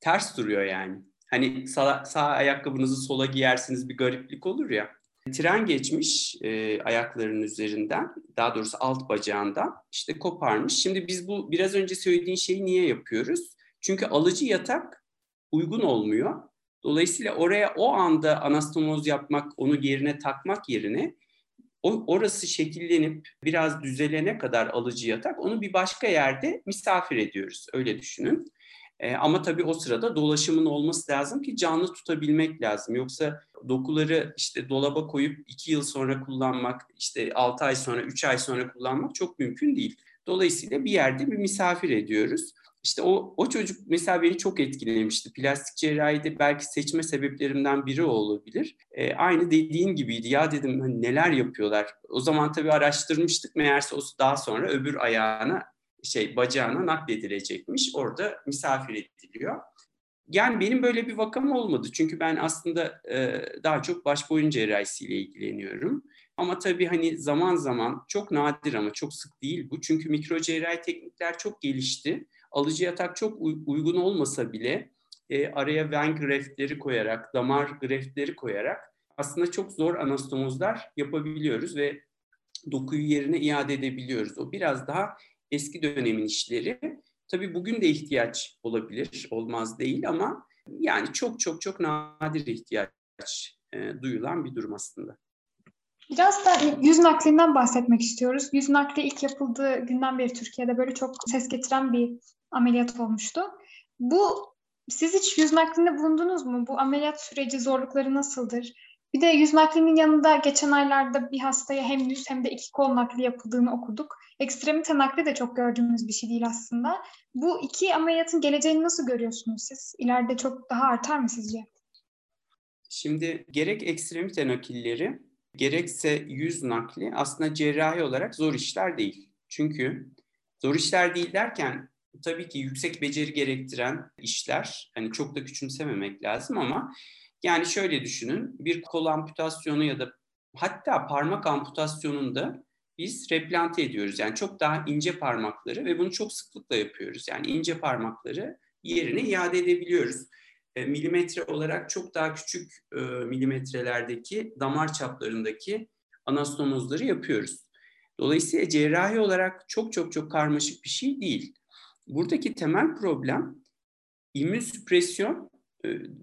Speaker 2: Ters duruyor yani. Hani sağ, sağ ayakkabınızı sola giyersiniz bir gariplik olur ya. Tren geçmiş e, ayaklarının üzerinden, daha doğrusu alt bacağından işte koparmış. Şimdi biz bu biraz önce söylediğin şeyi niye yapıyoruz? Çünkü alıcı yatak uygun olmuyor. Dolayısıyla oraya o anda anastomoz yapmak, onu yerine takmak yerine o, orası şekillenip biraz düzelene kadar alıcı yatak onu bir başka yerde misafir ediyoruz. Öyle düşünün. E, ama tabii o sırada dolaşımın olması lazım ki canlı tutabilmek lazım. Yoksa dokuları işte dolaba koyup iki yıl sonra kullanmak, işte altı ay sonra, üç ay sonra kullanmak çok mümkün değil. Dolayısıyla bir yerde bir misafir ediyoruz. İşte o, o çocuk mesela beni çok etkilemişti. Plastik cerrahide belki seçme sebeplerimden biri olabilir. E, aynı dediğin gibiydi. Ya dedim hani neler yapıyorlar. O zaman tabii araştırmıştık. Meğerse o daha sonra öbür ayağına şey bacağına nakledilecekmiş. Orada misafir ediliyor. Yani benim böyle bir vakam olmadı. Çünkü ben aslında e, daha çok baş boyun cerrahisiyle ilgileniyorum. Ama tabii hani zaman zaman çok nadir ama çok sık değil bu. Çünkü mikro cerrahi teknikler çok gelişti. Alıcı yatak çok uygun olmasa bile e, araya ven greftleri koyarak, damar greftleri koyarak aslında çok zor anastomozlar yapabiliyoruz ve dokuyu yerine iade edebiliyoruz. O biraz daha eski dönemin işleri. Tabii bugün de ihtiyaç olabilir, olmaz değil ama yani çok çok çok nadir ihtiyaç e, duyulan bir durum aslında.
Speaker 1: Biraz da yüz naklinden bahsetmek istiyoruz. Yüz nakli ilk yapıldığı günden beri Türkiye'de böyle çok ses getiren bir ameliyat olmuştu. Bu siz hiç yüz naklinde bulundunuz mu? Bu ameliyat süreci zorlukları nasıldır? Bir de yüz naklinin yanında geçen aylarda bir hastaya hem yüz hem de iki kol nakli yapıldığını okuduk. Ekstremite nakli de çok gördüğümüz bir şey değil aslında. Bu iki ameliyatın geleceğini nasıl görüyorsunuz siz? İleride çok daha artar mı sizce?
Speaker 2: Şimdi gerek ekstremite nakilleri gerekse yüz nakli aslında cerrahi olarak zor işler değil. Çünkü zor işler değil derken tabii ki yüksek beceri gerektiren işler. Hani çok da küçümsememek lazım ama yani şöyle düşünün bir kol amputasyonu ya da hatta parmak amputasyonunda biz replante ediyoruz. Yani çok daha ince parmakları ve bunu çok sıklıkla yapıyoruz. Yani ince parmakları yerine iade edebiliyoruz. E, milimetre olarak çok daha küçük e, milimetrelerdeki damar çaplarındaki anastomozları yapıyoruz. Dolayısıyla cerrahi olarak çok çok çok karmaşık bir şey değil. Buradaki temel problem immün süpresyon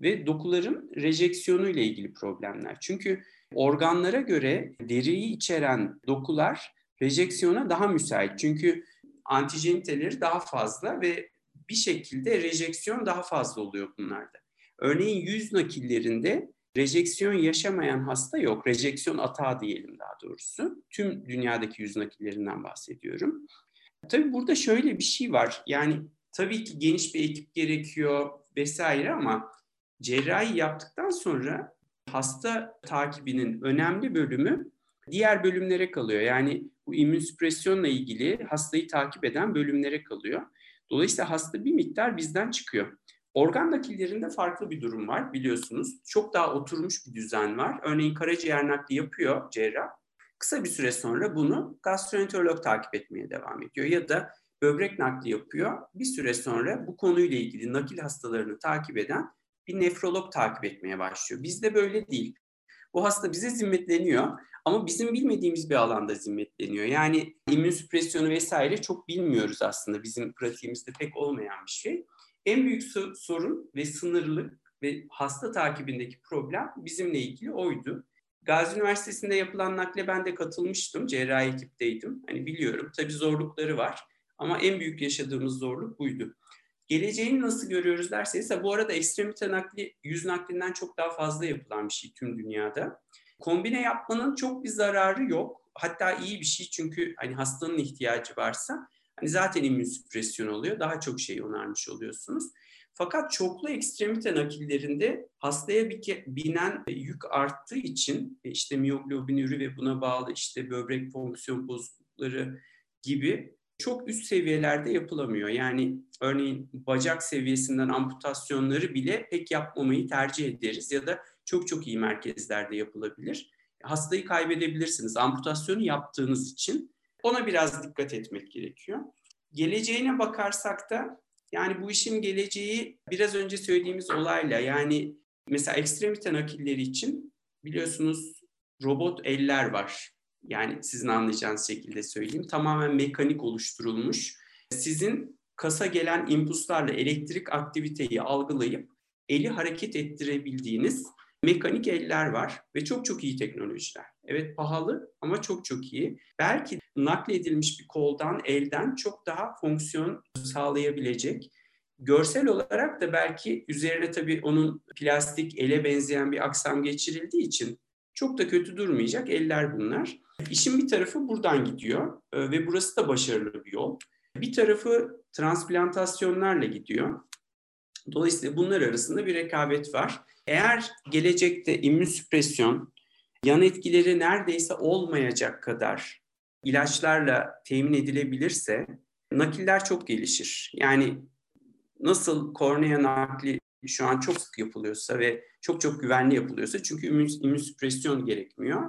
Speaker 2: ve dokuların rejeksiyonu ile ilgili problemler. Çünkü organlara göre deriyi içeren dokular rejeksiyona daha müsait. Çünkü antijeniteleri daha fazla ve bir şekilde rejeksiyon daha fazla oluyor bunlarda. Örneğin yüz nakillerinde rejeksiyon yaşamayan hasta yok. Rejeksiyon atağı diyelim daha doğrusu. Tüm dünyadaki yüz nakillerinden bahsediyorum. Tabii burada şöyle bir şey var. Yani tabii ki geniş bir ekip gerekiyor vesaire ama cerrahi yaptıktan sonra hasta takibinin önemli bölümü diğer bölümlere kalıyor. Yani bu immünsüpresyonla ilgili hastayı takip eden bölümlere kalıyor. Dolayısıyla hasta bir miktar bizden çıkıyor. Organ nakillerinde farklı bir durum var biliyorsunuz. Çok daha oturmuş bir düzen var. Örneğin karaciğer nakli yapıyor cerrah. Kısa bir süre sonra bunu gastroenterolog takip etmeye devam ediyor. Ya da böbrek nakli yapıyor. Bir süre sonra bu konuyla ilgili nakil hastalarını takip eden bir nefrolog takip etmeye başlıyor. Bizde böyle değil. Bu hasta bize zimmetleniyor ama bizim bilmediğimiz bir alanda zimmetleniyor. Yani immün süpresyonu vesaire çok bilmiyoruz aslında bizim pratiğimizde pek olmayan bir şey. En büyük sorun ve sınırlık ve hasta takibindeki problem bizimle ilgili oydu. Gazi Üniversitesi'nde yapılan nakle ben de katılmıştım. Cerrahi ekipteydim. Hani biliyorum tabii zorlukları var. Ama en büyük yaşadığımız zorluk buydu. Geleceğini nasıl görüyoruz derseniz, bu arada ekstremite nakli yüz naklinden çok daha fazla yapılan bir şey tüm dünyada. Kombine yapmanın çok bir zararı yok. Hatta iyi bir şey çünkü hani hastanın ihtiyacı varsa hani zaten immün süpresyon oluyor. Daha çok şey onarmış oluyorsunuz. Fakat çoklu ekstremite nakillerinde hastaya binen yük arttığı için e, işte miyoglobinürü ve buna bağlı işte böbrek fonksiyon bozuklukları gibi çok üst seviyelerde yapılamıyor. Yani örneğin bacak seviyesinden amputasyonları bile pek yapmamayı tercih ederiz ya da çok çok iyi merkezlerde yapılabilir. Hastayı kaybedebilirsiniz amputasyonu yaptığınız için. Ona biraz dikkat etmek gerekiyor. Geleceğine bakarsak da yani bu işin geleceği biraz önce söylediğimiz olayla yani mesela ekstremite nakilleri için biliyorsunuz robot eller var. Yani sizin anlayacağınız şekilde söyleyeyim. Tamamen mekanik oluşturulmuş. Sizin kasa gelen impulslarla elektrik aktiviteyi algılayıp eli hareket ettirebildiğiniz mekanik eller var ve çok çok iyi teknolojiler. Evet pahalı ama çok çok iyi. Belki nakledilmiş bir koldan, elden çok daha fonksiyon sağlayabilecek. Görsel olarak da belki üzerine tabii onun plastik ele benzeyen bir aksam geçirildiği için çok da kötü durmayacak eller bunlar. İşin bir tarafı buradan gidiyor e, ve burası da başarılı bir yol. Bir tarafı transplantasyonlarla gidiyor. Dolayısıyla bunlar arasında bir rekabet var. Eğer gelecekte immünsüpresyon yan etkileri neredeyse olmayacak kadar ilaçlarla temin edilebilirse nakiller çok gelişir. Yani nasıl kornea nakli şu an çok sık yapılıyorsa ve çok çok güvenli yapılıyorsa çünkü immünsüpresyon gerekmiyor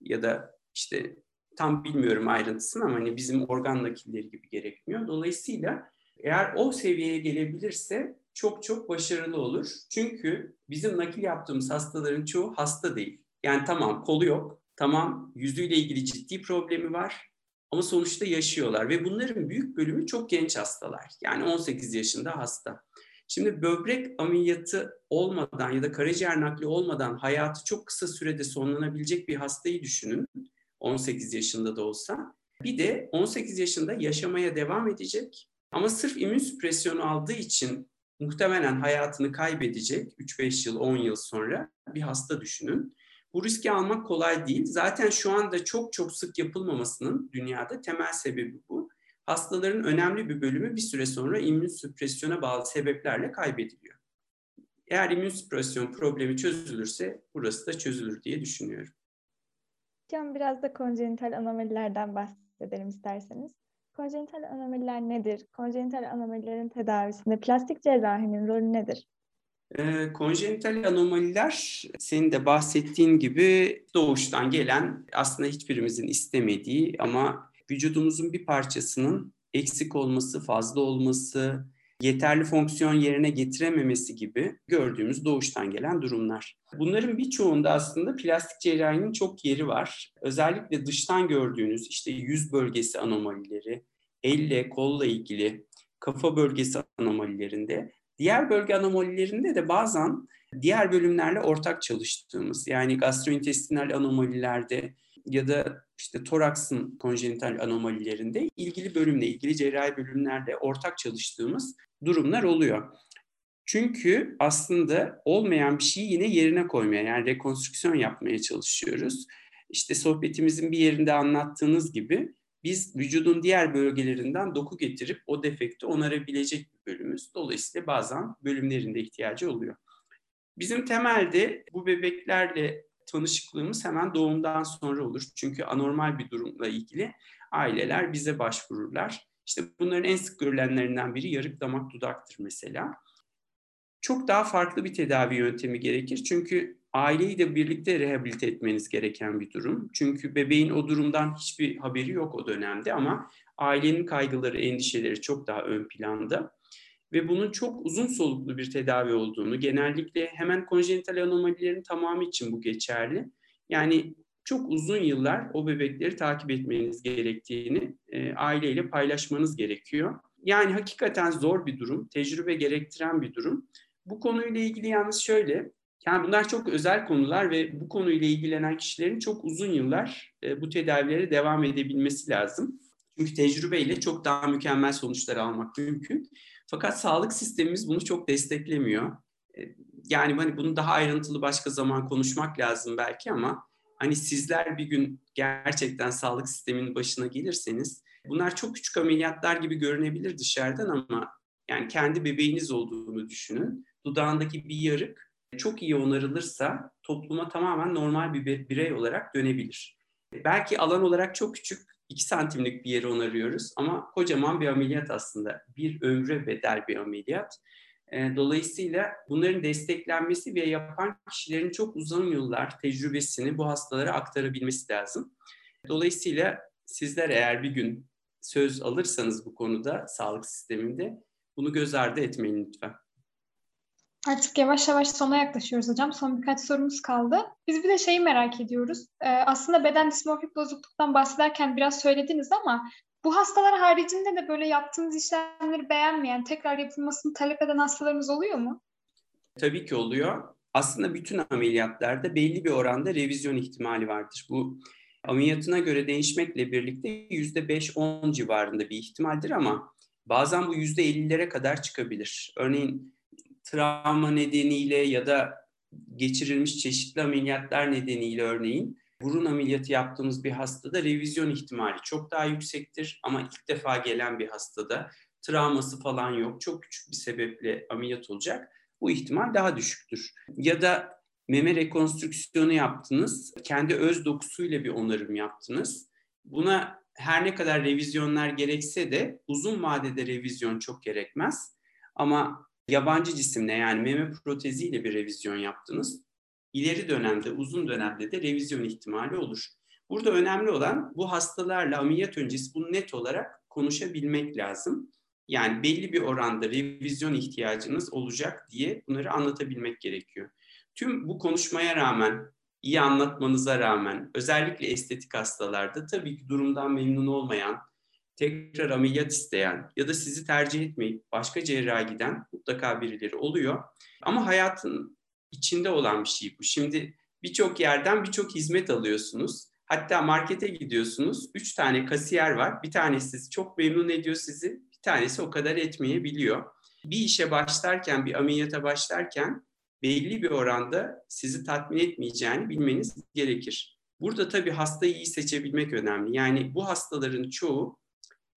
Speaker 2: ya da işte tam bilmiyorum ayrıntısını ama hani bizim organ nakilleri gibi gerekmiyor. Dolayısıyla eğer o seviyeye gelebilirse çok çok başarılı olur. Çünkü bizim nakil yaptığımız hastaların çoğu hasta değil. Yani tamam kolu yok, tamam yüzüyle ilgili ciddi problemi var ama sonuçta yaşıyorlar ve bunların büyük bölümü çok genç hastalar. Yani 18 yaşında hasta. Şimdi böbrek ameliyatı olmadan ya da karaciğer nakli olmadan hayatı çok kısa sürede sonlanabilecek bir hastayı düşünün. 18 yaşında da olsa. Bir de 18 yaşında yaşamaya devam edecek ama sırf immün süpresyonu aldığı için muhtemelen hayatını kaybedecek 3-5 yıl, 10 yıl sonra bir hasta düşünün. Bu riski almak kolay değil. Zaten şu anda çok çok sık yapılmamasının dünyada temel sebebi bu. Hastaların önemli bir bölümü bir süre sonra immün süpresyona bağlı sebeplerle kaybediliyor. Eğer immün süpresyon problemi çözülürse burası da çözülür diye düşünüyorum.
Speaker 3: Hocam biraz da konjenital anomalilerden bahsedelim isterseniz. Konjenital anomaliler nedir? Konjenital anomalilerin tedavisinde plastik cerrahinin rolü nedir?
Speaker 2: E, konjenital anomaliler senin de bahsettiğin gibi doğuştan gelen aslında hiçbirimizin istemediği ama vücudumuzun bir parçasının eksik olması, fazla olması, yeterli fonksiyon yerine getirememesi gibi gördüğümüz doğuştan gelen durumlar. Bunların birçoğunda aslında plastik cerrahinin çok yeri var. Özellikle dıştan gördüğünüz işte yüz bölgesi anomalileri, elle, kolla ilgili kafa bölgesi anomalilerinde, diğer bölge anomalilerinde de bazen diğer bölümlerle ortak çalıştığımız yani gastrointestinal anomalilerde ya da işte toraksın konjenital anomalilerinde ilgili bölümle, ilgili cerrahi bölümlerde ortak çalıştığımız durumlar oluyor. Çünkü aslında olmayan bir şeyi yine yerine koymaya yani rekonstrüksiyon yapmaya çalışıyoruz. İşte sohbetimizin bir yerinde anlattığınız gibi biz vücudun diğer bölgelerinden doku getirip o defekti onarabilecek bir bölümümüz. Dolayısıyla bazen bölümlerinde ihtiyacı oluyor. Bizim temelde bu bebeklerle tanışıklığımız hemen doğumdan sonra olur. Çünkü anormal bir durumla ilgili aileler bize başvururlar. İşte bunların en sık görülenlerinden biri yarık damak dudaktır mesela. Çok daha farklı bir tedavi yöntemi gerekir. Çünkü aileyi de birlikte rehabilite etmeniz gereken bir durum. Çünkü bebeğin o durumdan hiçbir haberi yok o dönemde ama ailenin kaygıları, endişeleri çok daha ön planda. Ve bunun çok uzun soluklu bir tedavi olduğunu, genellikle hemen konjenital anomalilerin tamamı için bu geçerli. Yani çok uzun yıllar o bebekleri takip etmeniz gerektiğini e, aileyle paylaşmanız gerekiyor. Yani hakikaten zor bir durum, tecrübe gerektiren bir durum. Bu konuyla ilgili yalnız şöyle, yani bunlar çok özel konular ve bu konuyla ilgilenen kişilerin çok uzun yıllar e, bu tedavilere devam edebilmesi lazım. Çünkü tecrübeyle çok daha mükemmel sonuçlar almak mümkün. Fakat sağlık sistemimiz bunu çok desteklemiyor. E, yani hani bunu daha ayrıntılı başka zaman konuşmak lazım belki ama hani sizler bir gün gerçekten sağlık sisteminin başına gelirseniz bunlar çok küçük ameliyatlar gibi görünebilir dışarıdan ama yani kendi bebeğiniz olduğunu düşünün. Dudağındaki bir yarık çok iyi onarılırsa topluma tamamen normal bir birey olarak dönebilir. Belki alan olarak çok küçük 2 santimlik bir yeri onarıyoruz ama kocaman bir ameliyat aslında. Bir ömre bedel bir ameliyat. E, dolayısıyla bunların desteklenmesi ve yapan kişilerin çok uzun yıllar tecrübesini bu hastalara aktarabilmesi lazım. Dolayısıyla sizler eğer bir gün söz alırsanız bu konuda sağlık sisteminde bunu göz ardı etmeyin lütfen.
Speaker 1: Artık yavaş yavaş sona yaklaşıyoruz hocam. Son birkaç sorumuz kaldı. Biz bir de şeyi merak ediyoruz. Ee, aslında beden dismorfik bozukluktan bahsederken biraz söylediniz ama bu hastalar haricinde de böyle yaptığınız işlemleri beğenmeyen, tekrar yapılmasını talep eden hastalarımız oluyor mu?
Speaker 2: Tabii ki oluyor. Aslında bütün ameliyatlarda belli bir oranda revizyon ihtimali vardır. Bu ameliyatına göre değişmekle birlikte %5-10 civarında bir ihtimaldir ama bazen bu %50'lere kadar çıkabilir. Örneğin travma nedeniyle ya da geçirilmiş çeşitli ameliyatlar nedeniyle örneğin burun ameliyatı yaptığımız bir hastada revizyon ihtimali çok daha yüksektir ama ilk defa gelen bir hastada travması falan yok. Çok küçük bir sebeple ameliyat olacak. Bu ihtimal daha düşüktür. Ya da meme rekonstrüksiyonu yaptınız. Kendi öz dokusuyla bir onarım yaptınız. Buna her ne kadar revizyonlar gerekse de uzun vadede revizyon çok gerekmez. Ama yabancı cisimle yani meme proteziyle bir revizyon yaptınız. İleri dönemde, uzun dönemde de revizyon ihtimali olur. Burada önemli olan bu hastalarla ameliyat öncesi bunu net olarak konuşabilmek lazım. Yani belli bir oranda revizyon ihtiyacınız olacak diye bunları anlatabilmek gerekiyor. Tüm bu konuşmaya rağmen, iyi anlatmanıza rağmen özellikle estetik hastalarda tabii ki durumdan memnun olmayan, tekrar ameliyat isteyen ya da sizi tercih etmeyip başka cerraha giden mutlaka birileri oluyor. Ama hayatın içinde olan bir şey bu. Şimdi birçok yerden birçok hizmet alıyorsunuz. Hatta markete gidiyorsunuz. Üç tane kasiyer var. Bir tanesi çok memnun ediyor sizi. Bir tanesi o kadar etmeyebiliyor. Bir işe başlarken, bir ameliyata başlarken belli bir oranda sizi tatmin etmeyeceğini bilmeniz gerekir. Burada tabii hastayı iyi seçebilmek önemli. Yani bu hastaların çoğu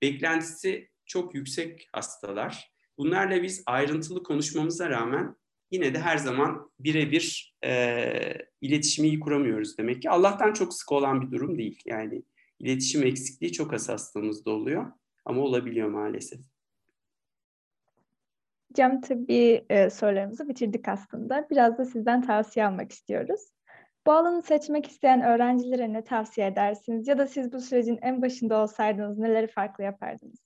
Speaker 2: beklentisi çok yüksek hastalar. Bunlarla biz ayrıntılı konuşmamıza rağmen yine de her zaman birebir e, iletişimi iyi kuramıyoruz demek ki. Allah'tan çok sık olan bir durum değil. Yani iletişim eksikliği çok az hastamızda oluyor ama olabiliyor maalesef.
Speaker 3: Cem tabii e, sorularımızı bitirdik aslında. Biraz da sizden tavsiye almak istiyoruz. Bu alanı seçmek isteyen öğrencilere ne tavsiye edersiniz? Ya da siz bu sürecin en başında olsaydınız neleri farklı yapardınız?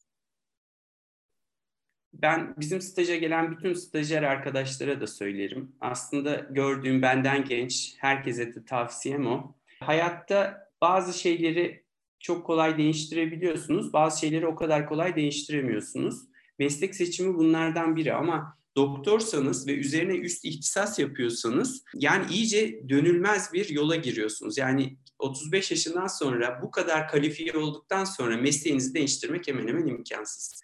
Speaker 2: Ben bizim staja gelen bütün stajyer arkadaşlara da söylerim. Aslında gördüğüm benden genç herkese de tavsiyem o. Hayatta bazı şeyleri çok kolay değiştirebiliyorsunuz. Bazı şeyleri o kadar kolay değiştiremiyorsunuz. Meslek seçimi bunlardan biri ama doktorsanız ve üzerine üst ihtisas yapıyorsanız yani iyice dönülmez bir yola giriyorsunuz. Yani 35 yaşından sonra bu kadar kalifiye olduktan sonra mesleğinizi değiştirmek hemen hemen imkansız.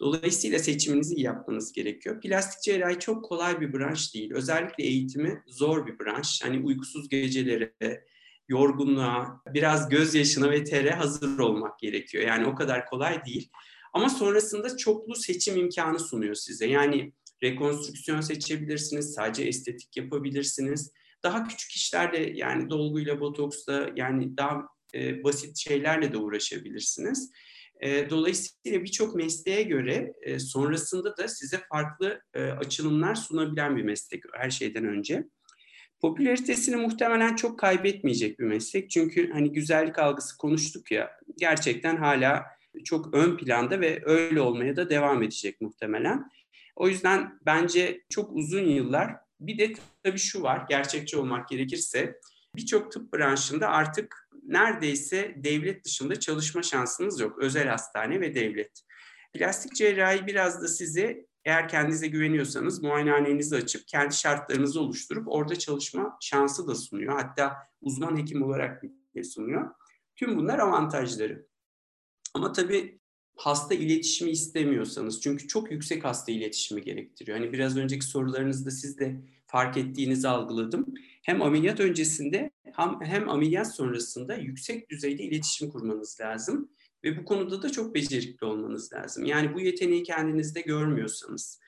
Speaker 2: Dolayısıyla seçiminizi iyi yapmanız gerekiyor. Plastik cerrahi çok kolay bir branş değil. Özellikle eğitimi zor bir branş. Hani uykusuz gecelere, yorgunluğa, biraz gözyaşına ve tere hazır olmak gerekiyor. Yani o kadar kolay değil. Ama sonrasında çoklu seçim imkanı sunuyor size. Yani rekonstrüksiyon seçebilirsiniz, sadece estetik yapabilirsiniz. Daha küçük işlerde yani dolguyla, botoksla yani daha e, basit şeylerle de uğraşabilirsiniz. E, dolayısıyla birçok mesleğe göre e, sonrasında da size farklı e, açılımlar sunabilen bir meslek her şeyden önce. Popülaritesini muhtemelen çok kaybetmeyecek bir meslek. Çünkü hani güzellik algısı konuştuk ya gerçekten hala çok ön planda ve öyle olmaya da devam edecek muhtemelen. O yüzden bence çok uzun yıllar bir de tabii şu var gerçekçi olmak gerekirse birçok tıp branşında artık neredeyse devlet dışında çalışma şansınız yok. Özel hastane ve devlet. Plastik cerrahi biraz da size eğer kendinize güveniyorsanız muayenehanenizi açıp kendi şartlarınızı oluşturup orada çalışma şansı da sunuyor. Hatta uzman hekim olarak bir sunuyor. Tüm bunlar avantajları. Ama tabii hasta iletişimi istemiyorsanız çünkü çok yüksek hasta iletişimi gerektiriyor. Hani biraz önceki sorularınızda siz de fark ettiğinizi algıladım. Hem ameliyat öncesinde hem, hem ameliyat sonrasında yüksek düzeyde iletişim kurmanız lazım. Ve bu konuda da çok becerikli olmanız lazım. Yani bu yeteneği kendinizde görmüyorsanız,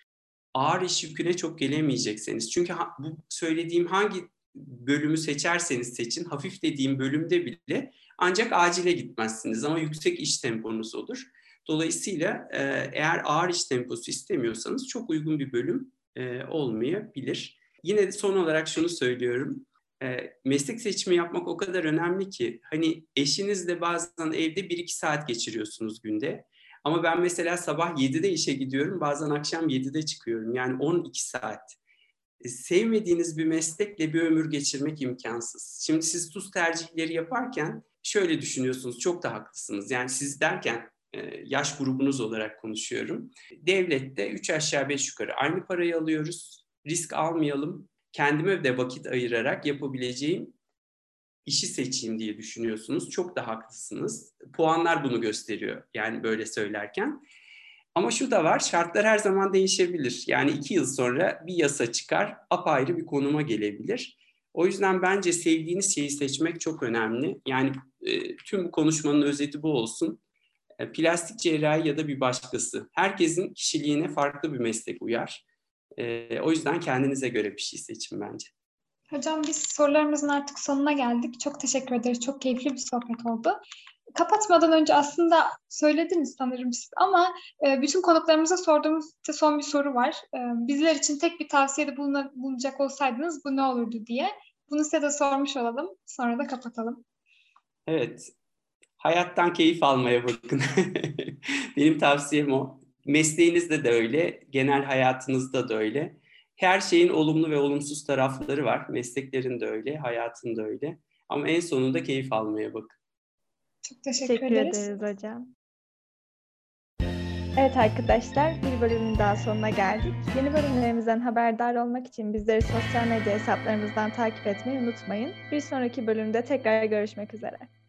Speaker 2: ağır iş yüküne çok gelemeyecekseniz. Çünkü ha, bu söylediğim hangi bölümü seçerseniz seçin, hafif dediğim bölümde bile ancak acile gitmezsiniz ama yüksek iş temponuz olur. Dolayısıyla e, eğer ağır iş temposu istemiyorsanız çok uygun bir bölüm e, olmayabilir. Yine son olarak şunu söylüyorum e, meslek seçimi yapmak o kadar önemli ki hani eşinizle bazen evde 1-2 saat geçiriyorsunuz günde. Ama ben mesela sabah 7'de işe gidiyorum, bazen akşam 7'de çıkıyorum. Yani 12 saat. Sevmediğiniz bir meslekle bir ömür geçirmek imkansız. Şimdi siz tuz tercihleri yaparken şöyle düşünüyorsunuz, çok da haklısınız. Yani siz derken yaş grubunuz olarak konuşuyorum. Devlette 3 aşağı 5 yukarı aynı parayı alıyoruz. Risk almayalım, kendime de vakit ayırarak yapabileceğim işi seçeyim diye düşünüyorsunuz. Çok da haklısınız. Puanlar bunu gösteriyor yani böyle söylerken. Ama şu da var, şartlar her zaman değişebilir. Yani iki yıl sonra bir yasa çıkar, apayrı bir konuma gelebilir. O yüzden bence sevdiğiniz şeyi seçmek çok önemli. Yani e, tüm bu konuşmanın özeti bu olsun. E, plastik cerrahi ya da bir başkası. Herkesin kişiliğine farklı bir meslek uyar. E, o yüzden kendinize göre bir şey seçin bence.
Speaker 1: Hocam biz sorularımızın artık sonuna geldik. Çok teşekkür ederiz. Çok keyifli bir sohbet oldu. Kapatmadan önce aslında söylediniz sanırım siz ama e, bütün konuklarımıza sorduğumuz son bir soru var. Bizler için tek bir tavsiyede bulunacak olsaydınız bu ne olurdu diye. Bunu size de sormuş olalım. Sonra da kapatalım.
Speaker 2: Evet. Hayattan keyif almaya bakın. Benim tavsiyem o. Mesleğinizde de öyle, genel hayatınızda da öyle. Her şeyin olumlu ve olumsuz tarafları var. Mesleklerin de öyle, hayatın da öyle. Ama en sonunda keyif almaya bakın.
Speaker 1: Çok teşekkür, teşekkür ederiz.
Speaker 3: ederiz hocam. Evet arkadaşlar bir bölümün daha sonuna geldik. Yeni bölümlerimizden haberdar olmak için bizleri sosyal medya hesaplarımızdan takip etmeyi unutmayın. Bir sonraki bölümde tekrar görüşmek üzere.